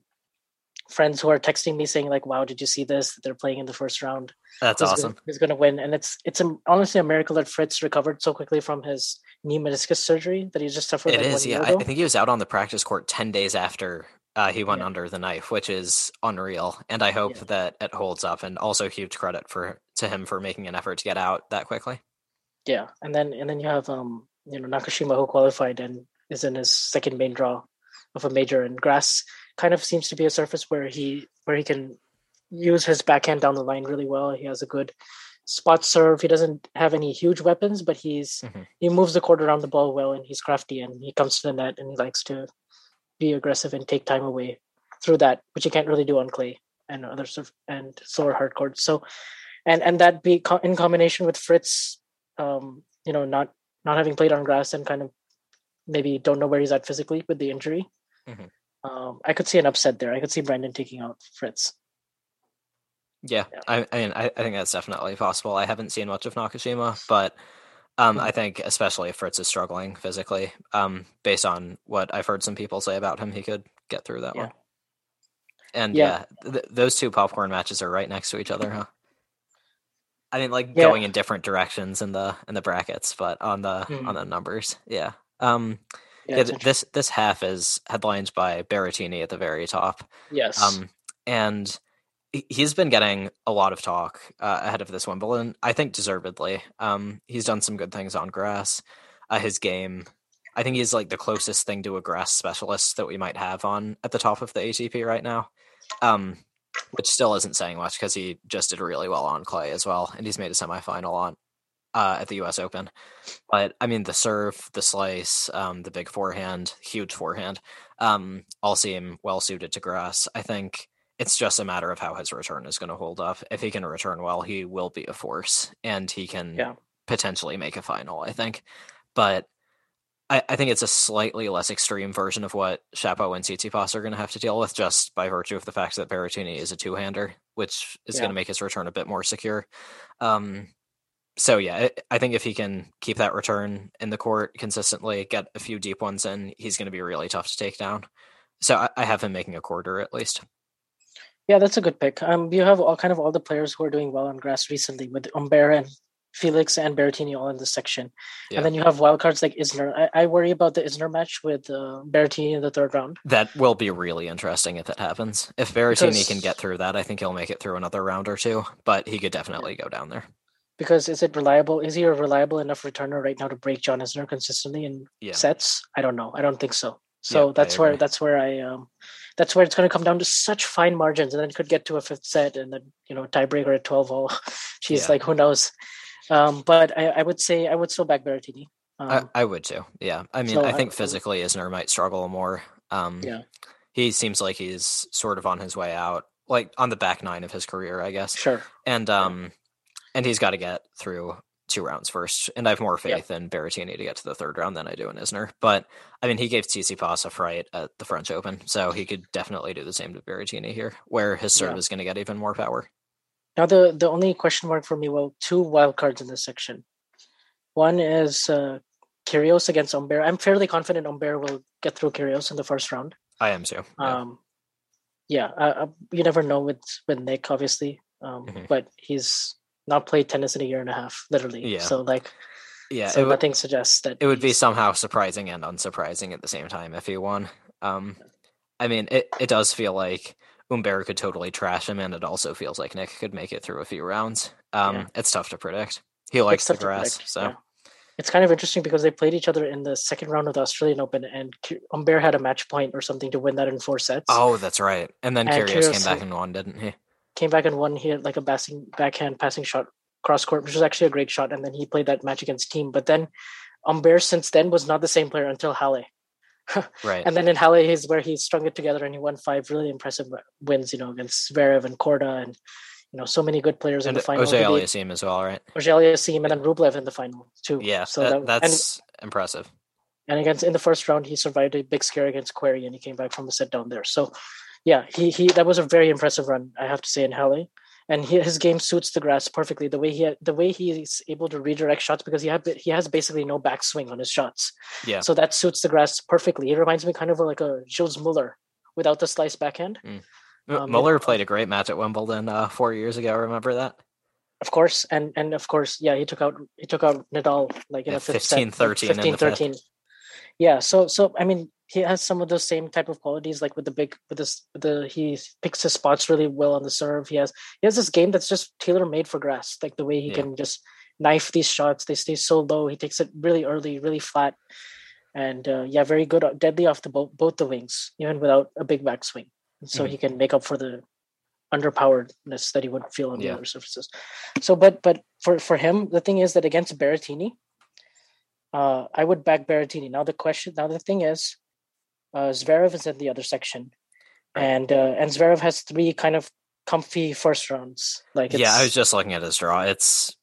friends who are texting me saying like, "Wow, did you see this? They're playing in the first round." that's who's awesome. Gonna, who's going to win? And it's it's a, honestly a miracle that Fritz recovered so quickly from his knee meniscus surgery that he just suffered. It like is, yeah. year I, ago. I think he was out on the practice court ten days after uh, he went Yeah. under the knife, which is unreal. And I hope Yeah. that it holds up. And also, huge credit for to him for making an effort to get out that quickly. Yeah, and then and then you have um you know Nakashima who qualified and is in his second main draw of a major, and grass kind of seems to be a surface where he where he can use his backhand down the line really well. He has a good spot serve. He doesn't have any huge weapons, but he's mm-hmm. he moves the court around the ball well, and he's crafty, and he comes to the net, and he likes to be aggressive and take time away through that, which you can't really do on clay and other surf and slower hard courts. So, and and that be co- in combination with Fritz, um, you know, not not having played on grass and kind of maybe don't know where he's at physically with the injury. Mm-hmm. Um, I could see an upset there. I could see Brendan taking out Fritz. Yeah, yeah. I, I, mean, I, I, think that's definitely possible. I haven't seen much of Nakashima, but um, mm-hmm. I think especially if Fritz is struggling physically, um, based on what I've heard some people say about him, he could get through that yeah. one. And yeah, yeah th- those two popcorn matches are right next to each other, huh? I mean, like yeah. going in different directions in the in the brackets, but on the mm-hmm. on the numbers, yeah. Um, yeah, yeah this this half is headlined by Berrettini at the very top. Yes. Um, and he's been getting a lot of talk uh, ahead of this Wimbledon. I think deservedly. Um, he's done some good things on grass. Uh, his game, I think he's like the closest thing to a grass specialist that we might have on at the top of the ATP right now. Um, which still isn't saying much because he just did really well on clay as well, and he's made a semifinal on uh, at the U.S. Open. But I mean, the serve, the slice, um, the big forehand, huge forehand, um, all seem well suited to grass. I think it's just a matter of how his return is going to hold up. If he can return well, he will be a force, and he can yeah. potentially make a final. I think, but I, I, think it's a slightly less extreme version of what Shapo and Tsitsipas are going to have to deal with, just by virtue of the fact that Berrettini is a two-hander, which is yeah. going to make his return a bit more secure. Um, so yeah, I think if he can keep that return in the court consistently, get a few deep ones in, he's going to be really tough to take down. So I, I have him making a quarter at least. Yeah, that's a good pick. Um, you have all kind of all the players who are doing well on grass recently with Humbert and Felix and Berrettini all in this section. Yeah. And then you have wildcards like Isner. I, I, worry about the Isner match with uh, Berrettini in the third round. That will be really interesting if it happens. If Berrettini because, can get through that, I think he'll make it through another round or two, but he could definitely yeah. go down there. Because is it reliable? Is he a reliable enough returner right now to break John Isner consistently in yeah. sets? I don't know. I don't think so. So that's where that's where I um that's where it's going to come down to such fine margins, and then it could get to a fifth set, and then you know tiebreaker at twelve all. <laughs> She's like, who knows? Um, but I, I, would say I would still back Berrettini. Um, I, I, would too. Yeah, I mean, so I think I, physically Isner might struggle more. Um, yeah, he seems like he's sort of on his way out, like on the back nine of his career, I guess. Sure. And um, and he's got to get through two rounds first, and I have more faith yeah. in Berrettini to get to the third round than I do in Isner. But I mean, he gave Tsitsipas a fright at the French Open, so he could definitely do the same to Berrettini here, where his serve yeah. is going to get even more power. Now, the the only question mark for me, well, two wild cards in this section. One is uh, Kyrgios against Humbert. I'm fairly confident Humbert will get through Kyrgios in the first round. I am too. Yeah. Um, yeah, uh, you never know with with Nick, obviously, um, mm-hmm. but he's not played tennis in a year and a half, literally. Yeah. So like, yeah, so nothing suggests that it would be somehow surprising and unsurprising at the same time if he won. Um, I mean, it it does feel like Humbert could totally trash him, and it also feels like Nick could make it through a few rounds. Um, yeah. It's tough to predict. He likes the grass, so. Yeah. It's kind of interesting because they played each other in the second round of the Australian Open, and Humbert had a match point or something to win that in four sets. Oh, that's right. And then and Kyrgios came back and won, didn't he? Came back and won. He had like a passing backhand passing shot cross court, which was actually a great shot. And then he played that match against Thiem. But then Humbert since then was not the same player until Halle. Right. And then in Halle, he's where he strung it together and he won five really impressive wins, you know, against Zverev and Korda and you know so many good players and in the final. Auger-Aliassime as well, right? Auger-Aliassime and then Rublev in the final too. Yeah, so that, that, that's and, impressive. And against in the first round, he survived a big scare against Querrey and he came back from the set down there. So yeah, he he that was a very impressive run, I have to say in Halle and he, his game suits the grass perfectly. The way he the way he's able to redirect shots because he had he has basically no backswing on his shots. Yeah. So that suits the grass perfectly. It reminds me kind of like a Gilles Muller without the slice backhand. Mm. Um, Muller played a great match at Wimbledon uh, four years ago. Remember that? Of course, and and of course, yeah, he took out he took out Nadal like in yeah, a 15, 13, 15, 13. Yeah, so so I mean, he has some of those same type of qualities like with the big with this with the he picks his spots really well on the serve he has he has this game that's just tailor made for grass like the way he yeah. can just knife these shots they stay so low he takes it really early really flat and uh, yeah very good deadly off the both both the wings even without a big backswing so mm-hmm. he can make up for the underpoweredness that he would feel on yeah. the other surfaces. So, but but for for him, the thing is that against Berrettini, uh, I would back Berrettini. Now the question, now the thing is, uh, Zverev is in the other section, and uh, and Zverev has three kind of comfy first rounds. Like yeah, I was just looking at his draw. It's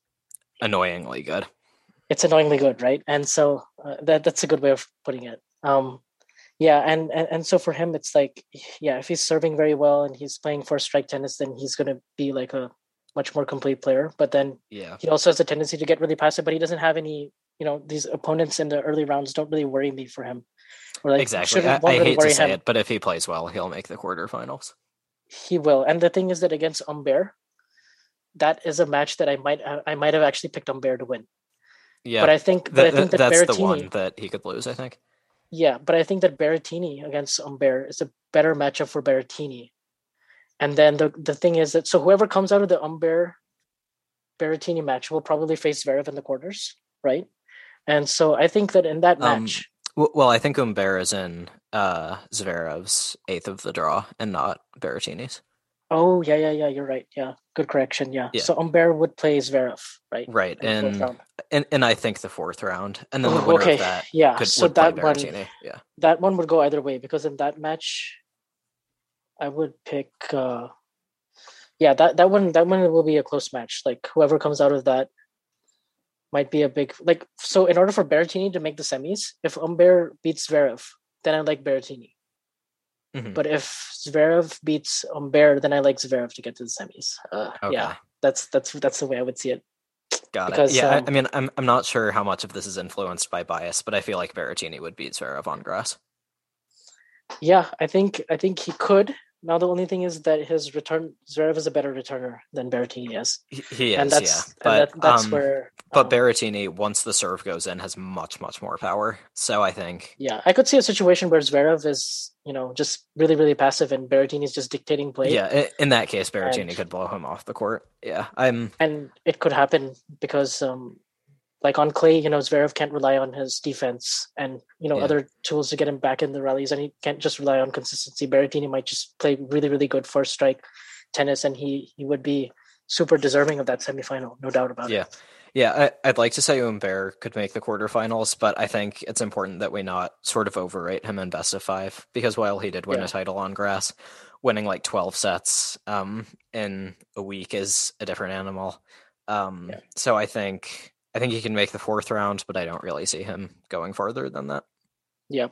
annoyingly good. It's annoyingly good, right? And so uh, that that's a good way of putting it. Um, yeah, and, and and so for him, it's like yeah, if he's serving very well and he's playing first strike tennis, then he's going to be like a much more complete player. But then yeah, he also has a tendency to get really passive. But he doesn't have any. You know, these opponents in the early rounds don't really worry me for him. Like, exactly. I, I hate to say him. it, but if he plays well, he'll make the quarterfinals. He will. And the thing is that against Humbert, that is a match that I might I might have actually picked Humbert to win. Yeah, but I think but I think that that's Berrettini, the one that he could lose. I think. Yeah, but I think that Berrettini against Humbert is a better matchup for Berrettini. And then the the thing is that so whoever comes out of the Humbert Berrettini match will probably face Zverev in the quarters, right? And so I think that in that um, match, well, I think Humbert is in uh, Zverev's eighth of the draw and not Berrettini's. Oh yeah, yeah, yeah. You're right. Yeah, good correction. Yeah. yeah. So Humbert would play Zverev, right? Right, and and and I think the fourth round, and then the winner okay. of that, yeah. Could, so that one, yeah, that one would go either way because in that match, I would pick. uh Yeah, that that one that one will be a close match. Like whoever comes out of that might be a big like. So in order for Berrettini to make the semis, if Humbert beats Zverev, then I like Berrettini. Mm-hmm. But if Zverev beats Humbert, then I like Zverev to get to the semis. Uh, okay. Yeah, that's that's that's the way I would see it. Got because, it. Yeah, um, I, I, mean, I'm I'm not sure how much of this is influenced by bias, but I feel like Berrettini would beat Zverev on grass. Yeah, I think I think he could. Now the only thing is that his return Zverev is a better returner than Berrettini is. He, is, and that's, yeah. But that, that's um, where. But um, Berrettini, once the serve goes in, has much much more power. So I think. Yeah, I could see a situation where Zverev is, you know, just really really passive, and Berrettini is just dictating play. Yeah, in that case, Berrettini and, could blow him off the court. Yeah, I'm. And it could happen because um, like on clay, you know, Zverev can't rely on his defense and you know yeah. other tools to get him back in the rallies, and he can't just rely on consistency. Berrettini might just play really, really good first strike tennis, and he he would be super deserving of that semifinal, no doubt about yeah. it. Yeah, yeah. I'd like to say Humbert could make the quarterfinals, but I think it's important that we not sort of overrate him in best of five because while he did win yeah. a title on grass, winning like twelve sets um, in a week is a different animal. Um. So I think I think he can make the fourth round, but I don't really see him going farther than that. Yeah.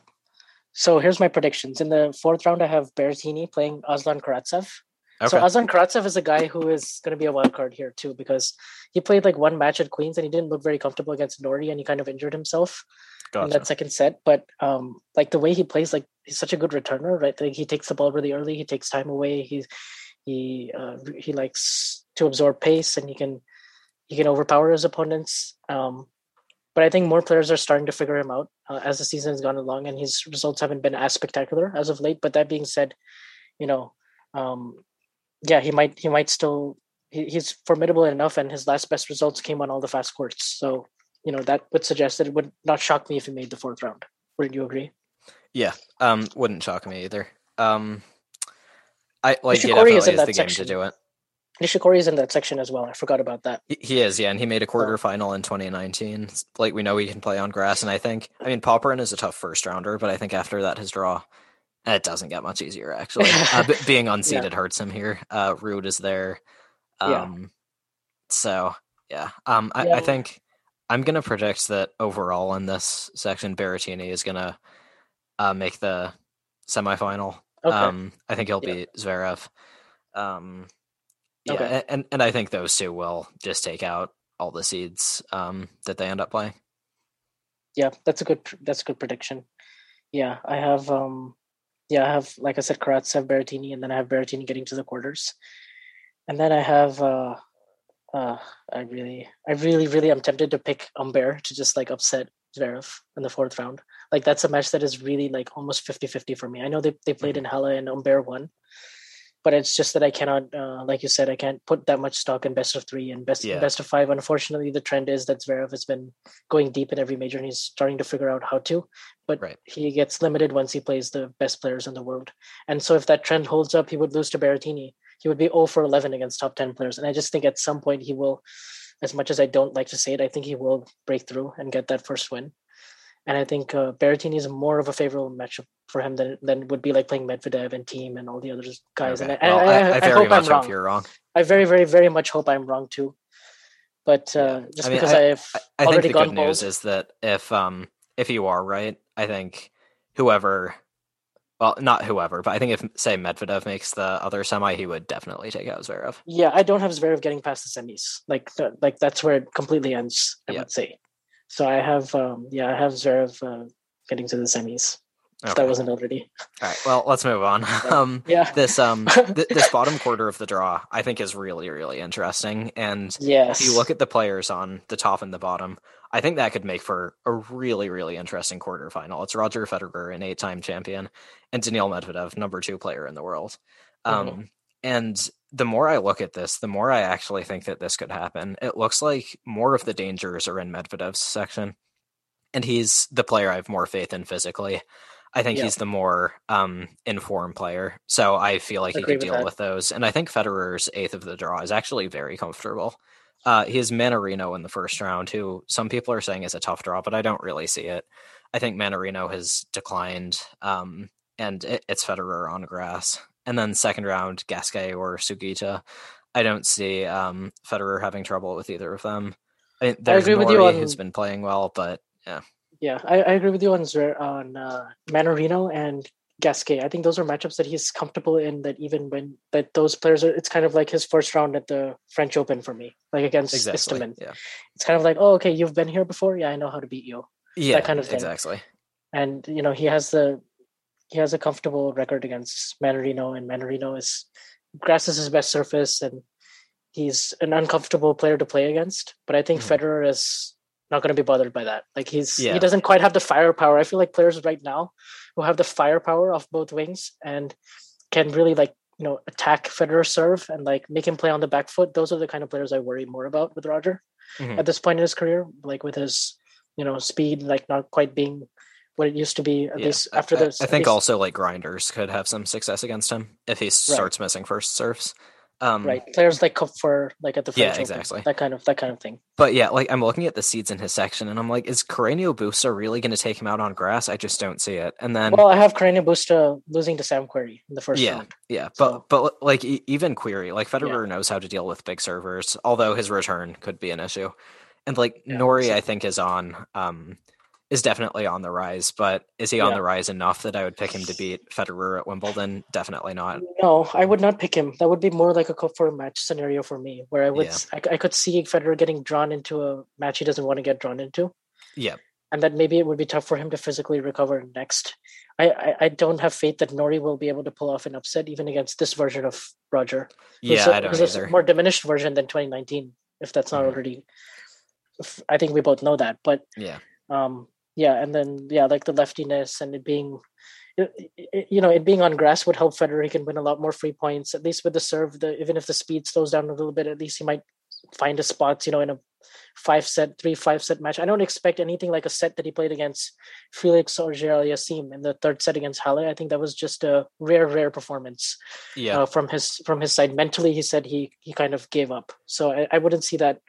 So here's my predictions. In the fourth round, I have Berrettini playing Aslan Karatsev. Okay. So Aslan Karatsev is a guy who is going to be a wild card here too because he played like one match at Queens and he didn't look very comfortable against Norrie and he kind of injured himself gotcha. in that second set. But um, like the way he plays, like he's such a good returner, right? Like he takes the ball really early, he takes time away, he he uh, he likes to absorb pace and he can he can overpower his opponents. Um, but I think more players are starting to figure him out uh, as the season has gone along, and his results haven't been as spectacular as of late. But that being said, you know, um, yeah, he might he might still he, he's formidable enough, and his last best results came on all the fast courts. So you know that would suggest that it would not shock me if he made the fourth round. Wouldn't you agree? Yeah, um, wouldn't shock me either. Um, I like he definitely is, is the section. game to do it. Nishikori is in that section as well. I forgot about that. He is, yeah, and he made a quarterfinal in 2019. Like we know he can play on grass, and I think, I mean, Popyrin is a tough first rounder, but I think after that, his draw, it doesn't get much easier actually. <laughs> uh, being unseeded yeah. hurts him here. Uh, Ruud is there, um, yeah. so yeah. Um, I, yeah. I think I'm gonna predict that overall in this section, Berrettini is gonna uh, make the semifinal. Okay. Um, I think he'll beat Zverev. Um, yeah, okay. and and I think those two will just take out all the seeds um, that they end up playing. Yeah, that's a good that's a good prediction. Yeah, I have um yeah, I have like I said Karatsev, Berrettini, and then I have Berrettini getting to the quarters. And then I have uh uh I really I really, really am tempted to pick Humbert to just like upset Zverev in the fourth round. Like that's a match that is really like almost 50-50 for me. I know they, they played mm-hmm. in Halle and Humbert won, but it's just that I cannot, uh, like you said, I can't put that much stock in best of three and best yeah. best of five. Unfortunately, the trend is that Zverev has been going deep in every major, and he's starting to figure out how to. But right. he gets limited once he plays the best players in the world. And so, if that trend holds up, he would lose to Berrettini. He would be 0 for 11 against top 10 players. And I just think at some point he will, as much as I don't like to say it, I think he will break through and get that first win. And I think uh, Berrettini is more of a favorable matchup for him than than would be like playing Medvedev and Thiem and all the other guys. Okay. And I, well, I, I, I, I hope I'm wrong. You're wrong. I very, very, very much hope I'm wrong too. But uh, just mean, because I, have think the good news is that if um if you are right, I think whoever, well, not whoever, but I think if say Medvedev makes the other semi, he would definitely take out Zverev. Yeah, I don't have Zverev getting past the semis. Like like that's where it completely ends. I yeah. would say. So I have um yeah I have Zverev uh, getting to the semis. Okay. If that wasn't already. All right. Well, let's move on. <laughs> Um, yeah. This um <laughs> th- this bottom quarter of the draw, I think, is really really interesting. And yes, if you look at the players on the top and the bottom, I think that could make for a really really interesting quarterfinal. It's Roger Federer, an eight time champion, and Daniil Medvedev, number two player in the world. Mm-hmm. And the more I look at this, the more I actually think that this could happen. It looks like more of the dangers are in Medvedev's section, and he's the player I have more faith in physically. I think he's the more um, informed player, so I feel like he could deal with, with, those. And I think Federer's eighth of the draw is actually very comfortable. Uh, he has Mannarino in the first round, who some people are saying is a tough draw, but I don't really see it. I think Mannarino has declined, um, and it, it's Federer on grass. And then second round, Gasquet or Sugita. I don't see um, Federer having trouble with either of them. I, I agree Norrie, with you on who's been playing well, but yeah. Yeah, I, I agree with you on on uh, Mannarino and Gasquet. I think those are matchups that he's comfortable in. That even when that those players are, it's kind of like his first round at the French Open for me, like against exactly, Istomin. Yeah, it's kind of like, oh, okay, you've been here before. Yeah, I know how to beat you. Yeah, that kind of thing. Exactly. And you know, he has the he has a comfortable record against Mannarino, and Mannarino is grass is his best surface, and he's an uncomfortable player to play against. But I think mm-hmm. Federer is not going to be bothered by that. Like he's yeah. he doesn't quite have the firepower. I feel like players right now who have the firepower off both wings and can really like you know attack Federer serve and like make him play on the back foot. Those are the kind of players I worry more about with Roger mm-hmm. at this point in his career. Like with his you know speed, like not quite being what it used to be at yeah. least after this. I, I think also like grinders could have some success against him if he starts right. missing first serves. Um, right, players like for like at the French yeah, exactly that kind of that kind of thing. But yeah, like I'm looking at the seeds in his section, and I'm like, is Carreño Busta really going to take him out on grass? I just don't see it. And then, well, I have Carreño Busta losing to Sam Querrey in the first yeah, round. Yeah, but but like even Querrey, like Federer yeah. knows how to deal with big servers, although his return could be an issue. And like yeah, Norrie, I think is on um is definitely on the rise, but is he yeah. on the rise enough that I would pick him to beat Federer at Wimbledon? Definitely not. No, I would not pick him. That would be more like a cup for a match scenario for me, where I would yeah. I, I, could see Federer getting drawn into a match he doesn't want to get drawn into. Yeah, and that maybe it would be tough for him to physically recover next. I, I, I don't have faith that Norrie will be able to pull off an upset even against this version of Roger. Yeah, I don't either. a more diminished version than 2019, if that's not mm-hmm. already. I think we both know that, but yeah. Um, yeah and then yeah like the leftiness and it being it, it, you know it being on grass would help Federer can win a lot more free points at least with the serve the even if the speed slows down a little bit at least he might find a spot you know in a five set three five set match. I don't expect anything like a set that he played against felix or Auger-Aliassime in the third set against halle. I think that was just a rare rare performance yeah. uh, from his from his side. Mentally he said he he kind of gave up. So i, I wouldn't see that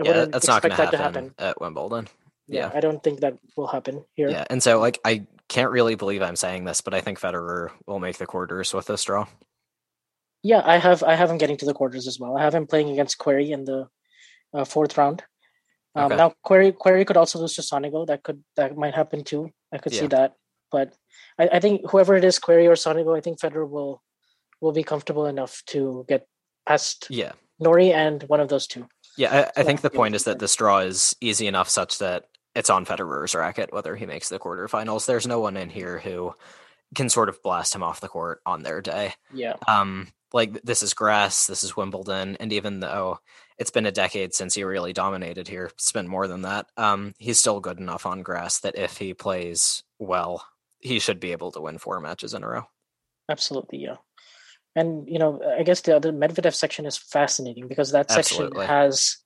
I yeah, that's not going to happen. at Wimbledon yeah, I don't think that will happen here. Yeah, and so like I can't really believe I'm saying this, but I think Federer will make the quarters with this draw. Yeah, I have I have him getting to the quarters as well. I have him playing against Querrey in the uh, fourth round. Um, okay. Now Query Querrey could also lose to Sonego. That could that might happen too. I could yeah. see that, but I, I think whoever it is, Querrey or Sonego, I think Federer will will be comfortable enough to get past yeah Norrie and one of those two. Yeah, I, I think the point is that this draw is easy enough such that it's on Federer's racket whether he makes the quarterfinals. There's no one in here who can sort of blast him off the court on their day. Yeah. Um, like this is grass, this is Wimbledon, and even though it's been a decade since he really dominated here, it's been more than that. Um, he's still good enough on grass that if he plays well, he should be able to win four matches in a row. Absolutely, yeah. And you know, I guess the other Medvedev section is fascinating because that section Absolutely. has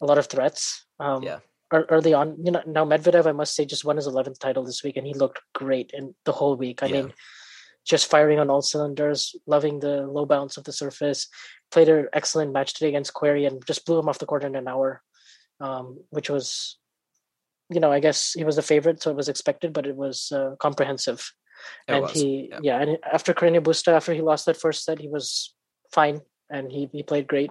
a lot of threats. Um, yeah early on. You know, now Medvedev, I must say, just won his 11th title this week, and he looked great in the whole week. I yeah. mean, just firing on all cylinders, loving the low bounce of the surface. Played an excellent match today against Querrey and just blew him off the court in an hour, um, which was, you know, I guess he was the favorite, so it was expected, but it was uh, comprehensive. It and was, he, yeah. yeah, and after Carreño Busta, after he lost that first set, he was fine and he, he played great.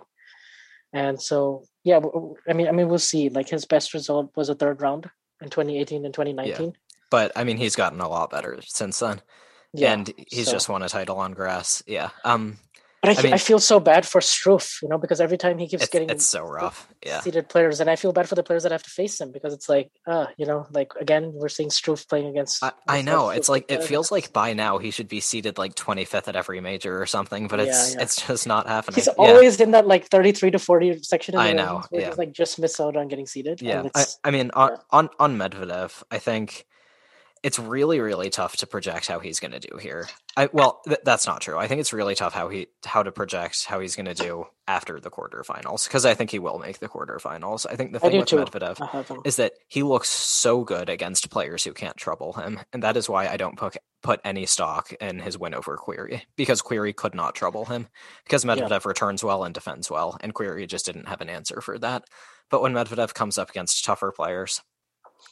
And so, yeah, I mean, I mean, we'll see. Like his best result was a third round in 2018 and 2019. Yeah. But I mean, he's gotten a lot better since then. Yeah, and he's so. just won a title on grass. Yeah. Um, but I, I, mean, I, feel so bad for Struff, you know, because every time he keeps it's, getting it's so rough, yeah, seeded players, and I feel bad for the players that have to face him because it's like, uh, you know, like again, we're seeing Struff playing against. I, I know it's like it feels like by now he should be seeded like 25th at every major or something, but it's yeah, yeah. it's just not happening. He's always in that like 33 to 40 section. I know, yeah, he's like just miss out on getting seeded. Yeah, I, I, mean, on, on on Medvedev, I think it's really really tough to project how he's going to do here. I well th- that's not true. I think it's really tough how he how to project how he's going to do after the quarterfinals because I think he will make the quarterfinals. I think the thing with too. Medvedev is that he looks so good against players who can't trouble him, and that is why I don't put put any stock in his win over Querrey because Querrey could not trouble him because Medvedev yeah. returns well and defends well, and Querrey just didn't have an answer for that. But when Medvedev comes up against tougher players,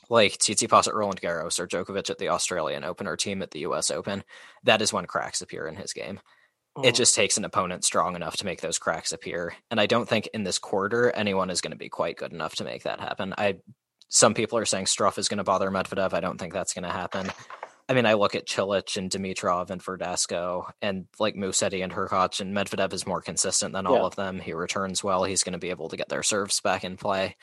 like Tsitsipas at Roland Garros or Djokovic at the Australian Open or Thiem at the US Open, that is when cracks appear in his game. Mm. It just takes an opponent strong enough to make those cracks appear. And I don't think in this quarter anyone is going to be quite good enough to make that happen. I some people are saying Struff is going to bother Medvedev. I don't think that's going to happen. I mean, I look at Cilic and Dimitrov and Verdasco and like Musetti and Hurkacz and Medvedev is more consistent than all yeah. of them. He returns well. He's going to be able to get their serves back in play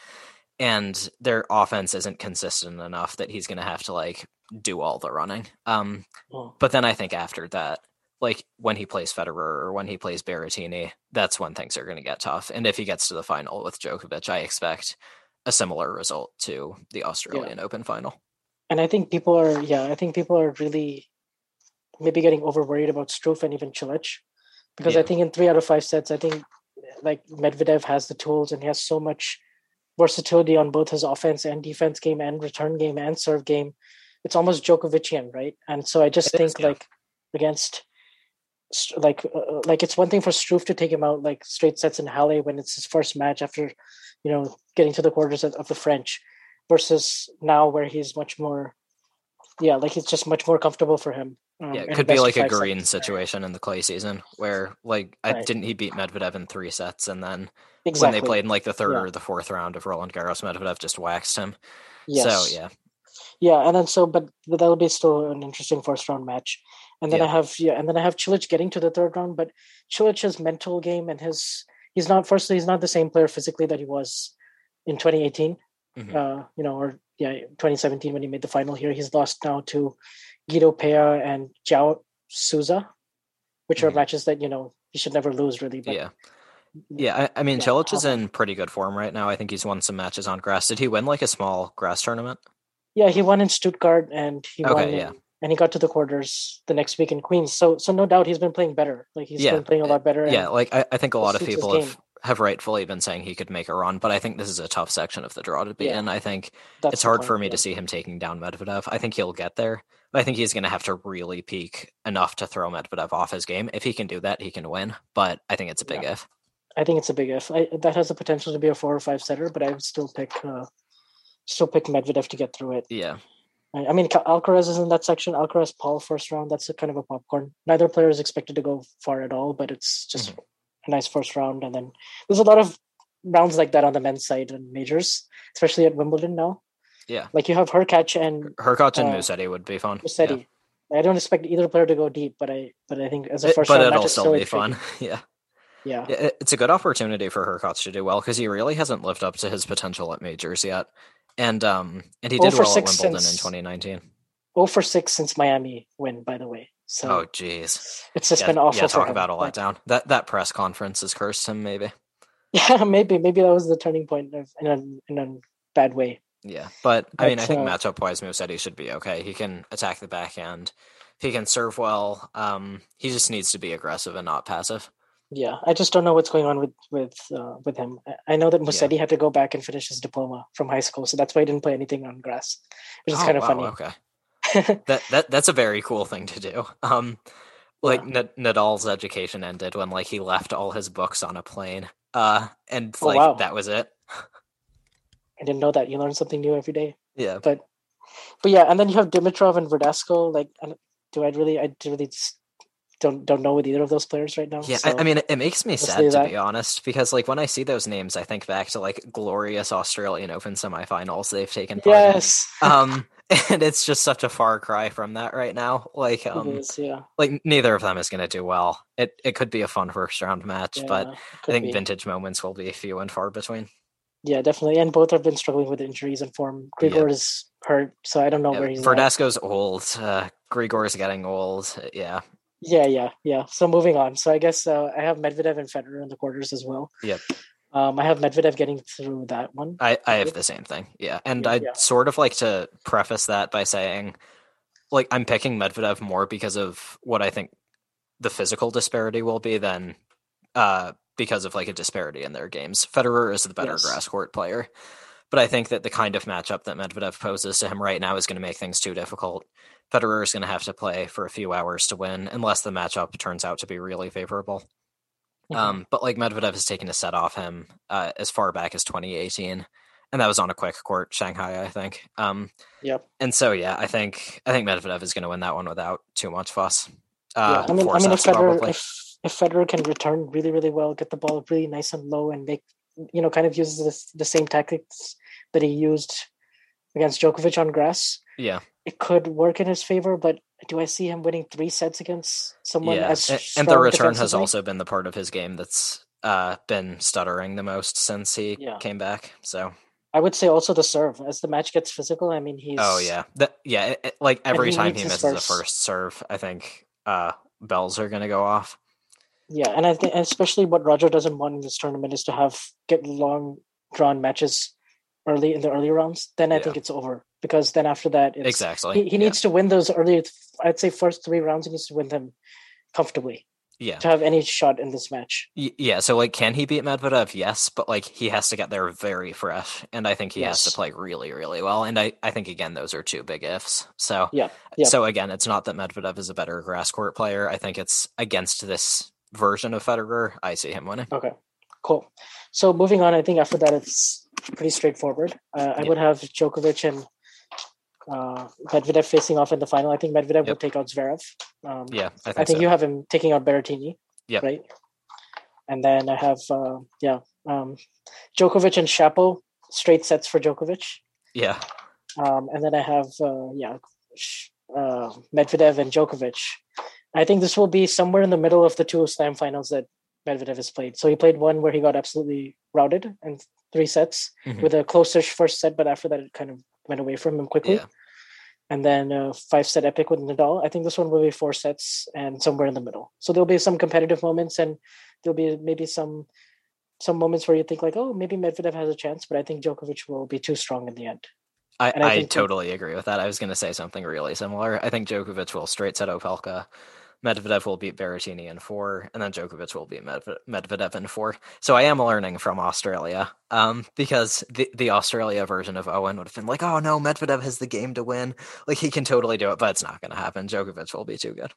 and their offense isn't consistent enough that he's going to have to like do all the running. Um, oh. But then I think after that, like when he plays Federer or when he plays Berrettini, that's when things are going to get tough. And if he gets to the final with Djokovic, I expect a similar result to the Australian yeah. Open final. And I think people are, yeah, I think people are really maybe getting over worried about Struff and even Cilic because yeah. I think in three out of five sets, I think like Medvedev has the tools and he has so much versatility on both his offense and defense game and return game and serve game. It's almost Djokovician, right? And so I just it think is, yeah. like against like uh, uh, like it's one thing for Struff to take him out like straight sets in Halle when it's his first match after you know getting to the quarters of, of the French versus now where he's much more yeah like it's just much more comfortable for him um, yeah, it could be like a green situation in the clay season where like right. I didn't he beat Medvedev in three sets and then exactly. when they played in like the third yeah. or the fourth round of Roland Garros, Medvedev just waxed him. Yes. So yeah. Yeah, and then so but that'll be still an interesting first round match. And then yeah. I have yeah, and then I have Cilic getting to the third round, but Cilic's mental game and his he's not firstly he's not the same player physically that he was in 2018. Mm-hmm. Uh, you know, or yeah, 2017 when he made the final here. He's lost now to Guido Pella and João Sousa, which mm-hmm. are matches that you know he should never lose, really. But, yeah, yeah. I, I mean, yeah, Cilic is in pretty good form right now. I think he's won some matches on grass. Did he win like a small grass tournament? Yeah, he won in Stuttgart, and he okay, won. Yeah. and he got to the quarters the next week in Queens. So, so no doubt he's been playing better. Like he's yeah. been playing a lot better. Yeah, like I, I think a lot of people have have rightfully been saying he could make a run, but I think this is a tough section of the draw to be yeah. in. I think That's it's hard point, for me yeah. to see him taking down Medvedev. I think he'll get there, but I think he's going to have to really peak enough to throw Medvedev off his game. If he can do that, he can win. But I think it's a big yeah. if. I think it's a big if. I, that has the potential to be a four or five setter, but I would still pick uh, still pick Medvedev to get through it. Yeah. I, I mean, Alcaraz is in that section. Alcaraz, Paul, first round. That's a kind of a popcorn. Neither player is expected to go far at all, but it's just mm-hmm. A nice first round. And then there's a lot of rounds like that on the men's side and majors, especially at Wimbledon now. Yeah. Like you have Hurkacz and Hurkacz and uh, Musetti would be fun. Musetti. Yeah. I don't expect either player to go deep, but I but I think as a first it, but round it'll still be fun. <laughs> yeah. Yeah. It's a good opportunity for Hurkacz to do well because he really hasn't lived up to his potential at majors yet. And um and he did well at Wimbledon since, in 2019. Oh for 6 since Miami win by the way. So Oh jeez. It's just yeah, been awful yeah, talk about a letdown. That that press conference has cursed him maybe. Yeah, <laughs> maybe maybe that was the turning point of, in a in a bad way. Yeah, but, but I mean, I think uh, matchup wise, Musetti should be okay. He can attack the backhand. He can serve well. Um, he just needs to be aggressive and not passive. Yeah, I just don't know what's going on with with uh, with him. I know that Musetti yeah. had to go back and finish his diploma from high school, so that's why he didn't play anything on grass, which is oh, kind of wow, funny. Okay, <laughs> that that that's a very cool thing to do. Um, like N- Nadal's education ended when like he left all his books on a plane. Uh, and Oh, like wow. that was it. I didn't know that. You learn something new every day. Yeah. But but yeah, and then you have Dimitrov and Verdasco. Like, don't- I really? I really just don't don't know with either of those players right now. Yeah, so- I, I mean, it, it makes me sad to that. be honest, because like when I see those names, I think back to like glorious Australian Open semifinals they've taken part in. yes, Um, <laughs> and it's just such a far cry from that right now. Like, um, is, yeah. like neither of them is going to do well. It it could be a fun first round match, but I think be. vintage moments will be few and far between. Yeah, definitely. And both have been struggling with injuries and form. Grigor is hurt, so I don't know Yeah, where he's at. Verdasco's old. Uh, Grigor's getting old. Yeah. Yeah, yeah, yeah. So moving on. So I guess uh, I have Medvedev and Federer in the quarters as well. Yep. Um, I have Medvedev getting through that one. I, I have the same thing. Yeah. And Yeah, I'd yeah. sort of like to preface that by saying, like, I'm picking Medvedev more because of what I think the physical disparity will be than uh, because of like a disparity in their games. Federer is the better Yes. grass court player. But I think that the kind of matchup that Medvedev poses to him right now is going to make things too difficult. Federer is going to have to play for a few hours to win, unless the matchup turns out to be really favorable. Um, but like Medvedev has taken a set off him uh, as far back as 2018, and that was on a quick court, Shanghai, I think. Um, Yep. and so yeah, I think I think Medvedev is going to win that one without too much fuss. yeah. Uh, I mean, I mean, if Federer, if if Federer can return really, really well, get the ball really nice and low, and make you know, kind of uses this, the same tactics that he used against Djokovic on grass, yeah, it could work in his favor. But do I see him winning three sets against someone yeah, as and the return has also been the part of his game that's uh, been stuttering the most since he Yeah. came back. So I would say also the serve as the match gets physical. I mean, he's oh yeah, that yeah, it, it- like every he time he misses first. a first serve, I think uh, bells are going to go off. Yeah, and I think especially what Roger doesn't want in this tournament is to have get long drawn matches early in the early rounds. Then I Yeah. think it's over because then after that, it's, Exactly. He, he yeah. needs to win those early. I'd say first three rounds. He needs to win them comfortably yeah. to have any shot in this match. Y- Yeah, so like, can he beat Medvedev? Yes, but like, he has to get there very fresh, and I think he has to play really, really well. And I, I think again, those are two big ifs. So, Yeah, yeah. so again, it's not that Medvedev is a better grass court player. I think it's against this version of Federer. I see him winning. Okay, cool. So moving on, I think after that it's pretty straightforward. Uh, I Yeah. would have Djokovic and uh, Medvedev facing off in the final. I think Medvedev will take out Zverev. Um, Yeah, I think, I think so. you have him taking out Berrettini. Yeah, Right. And then I have uh, yeah, um, Djokovic and Shapo straight sets for Djokovic. yeah, Um, and then I have uh, yeah, uh, Medvedev and Djokovic. I think this will be somewhere in the middle of the two Slam finals that Medvedev has played. So he played one where he got absolutely routed in three sets Mhm. with a close-ish first set, but after that it kind of went away from him quickly. Yeah. And then uh, five set epic with Nadal. I think this one will be four sets and somewhere in the middle. So there'll be some competitive moments and there'll be maybe some some moments where you think like, oh, maybe Medvedev has a chance, but I think Djokovic will be too strong in the end. I, I I, totally agree with that. I was going to say something really similar. I think Djokovic will straight set Opelka. Medvedev will beat Berrettini in four, and then Djokovic will beat Medvedev in four. So I am learning from Australia, um, because the the Australia version of Owen would have been like, "Oh no, Medvedev has the game to win. Like he can totally do it," but it's not going to happen. Djokovic will be too good.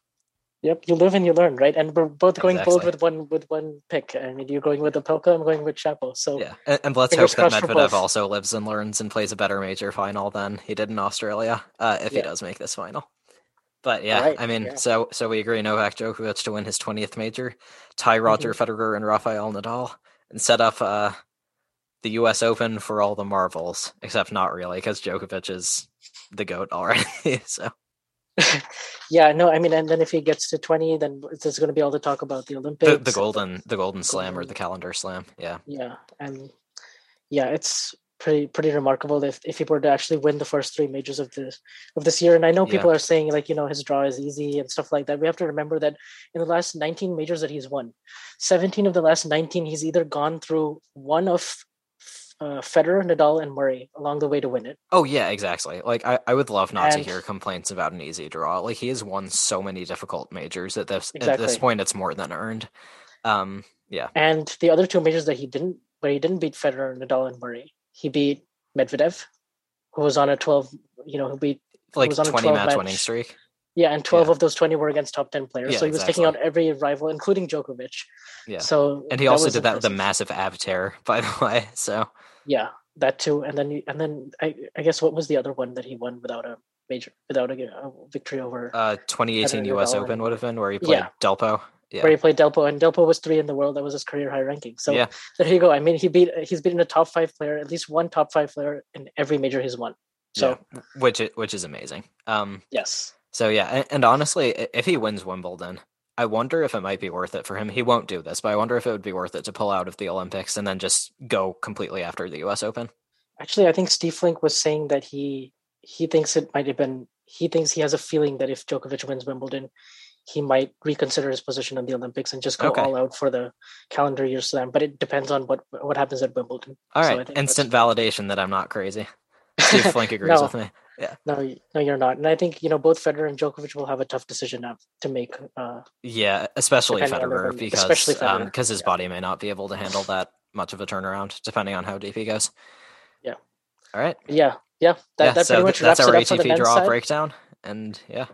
Yep, you live and you learn, right? And we're both going bold with one with one pick. I mean, you're going with the Pelka, I'm going with Shapo. So Yeah, and, and let's hope that Medvedev also lives and learns and plays a better major final than he did in Australia, uh, if he does make this final. But yeah, Alright, I mean, yeah. so so we agree Novak Djokovic to win his twentieth major, tie Mm-hmm. Roger Federer and Rafael Nadal, and set up uh, the U.S. Open for all the marvels, except not really because Djokovic is the goat already. <laughs> so <laughs> yeah, no, I mean, and then if he gets to 20, then there's going to be all the talk about the Olympics. the the golden the golden slam or the calendar slam, yeah. Yeah, and yeah, it's pretty pretty remarkable if if he were to actually win the first three majors of this of this year. And I know Yeah. people are saying like you know his draw is easy and stuff like that. We have to remember that in the last 19 majors that he's won, 17 of the last 19 he's either gone through one of uh, Federer, Nadal, and Murray along the way to win it. Oh yeah, exactly. Like I, I would love not And- to hear complaints about an easy draw. Like he has won so many difficult majors at this at this point it's more than earned. Um yeah. And the other two majors that he didn't, where he didn't beat Federer, Nadal, and Murray, he beat Medvedev, who was on a 12, you know, who beat Like was on a twenty 12 match winning match- streak. Yeah, and 12 yeah. of those 20 were against top 10 players. Yeah, so he was exactly. taking out every rival, including Djokovic. Yeah. So and he also did that with a massive avatar, <laughs> by the way. So yeah, that too. And then and then I, I guess what was the other one that he won without a major without a, a victory over? Uh, 2018 U.S. Open would have been where he played yeah. Delpo. Yeah. Where he played Delpo, and Delpo was three in the world. That was his career high ranking. So yeah. there you go. I mean, he beat he's beaten a top five player, at least one top five player in every major he's won. So yeah. which which is amazing. Um, yes. So yeah, and, and honestly, if he wins Wimbledon, I wonder if it might be worth it for him. He won't do this, but I wonder if it would be worth it to pull out of the Olympics and then just go completely after the U.S. Open. Actually, I think Steve Flink was saying that he he thinks it might have been. He thinks he has a feeling that if Djokovic wins Wimbledon, he might reconsider his position in the Olympics and just go okay. all out for the calendar year slam. But it depends on what what happens at Wimbledon. All right, so instant validation that I'm not crazy. <laughs> Steve Flink agrees no, with me. Yeah. No, no, you're not. And I think you know both Federer and Djokovic will have a tough decision to make. Uh, yeah, especially Federer because especially Federer. Um, because his yeah. body may not be able to handle that much of a turnaround, depending on how deep he goes. Yeah. All right. Yeah. Yeah. That, yeah, that so pretty much that's our ATP draw side. breakdown, and yeah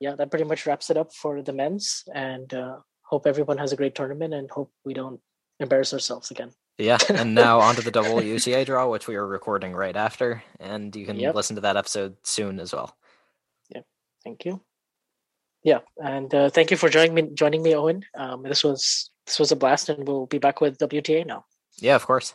yeah, that pretty much wraps it up for the men's. And uh, hope everyone has a great tournament and hope we don't embarrass ourselves again. Yeah, and now <laughs> on to the WTA draw, which we are recording right after, and you can yep. listen to that episode soon as well. Yeah, thank you. Yeah, and uh, thank you for joining me, joining me, Owen. Um, this was this was a blast, and we'll be back with WTA now. Yeah, of course.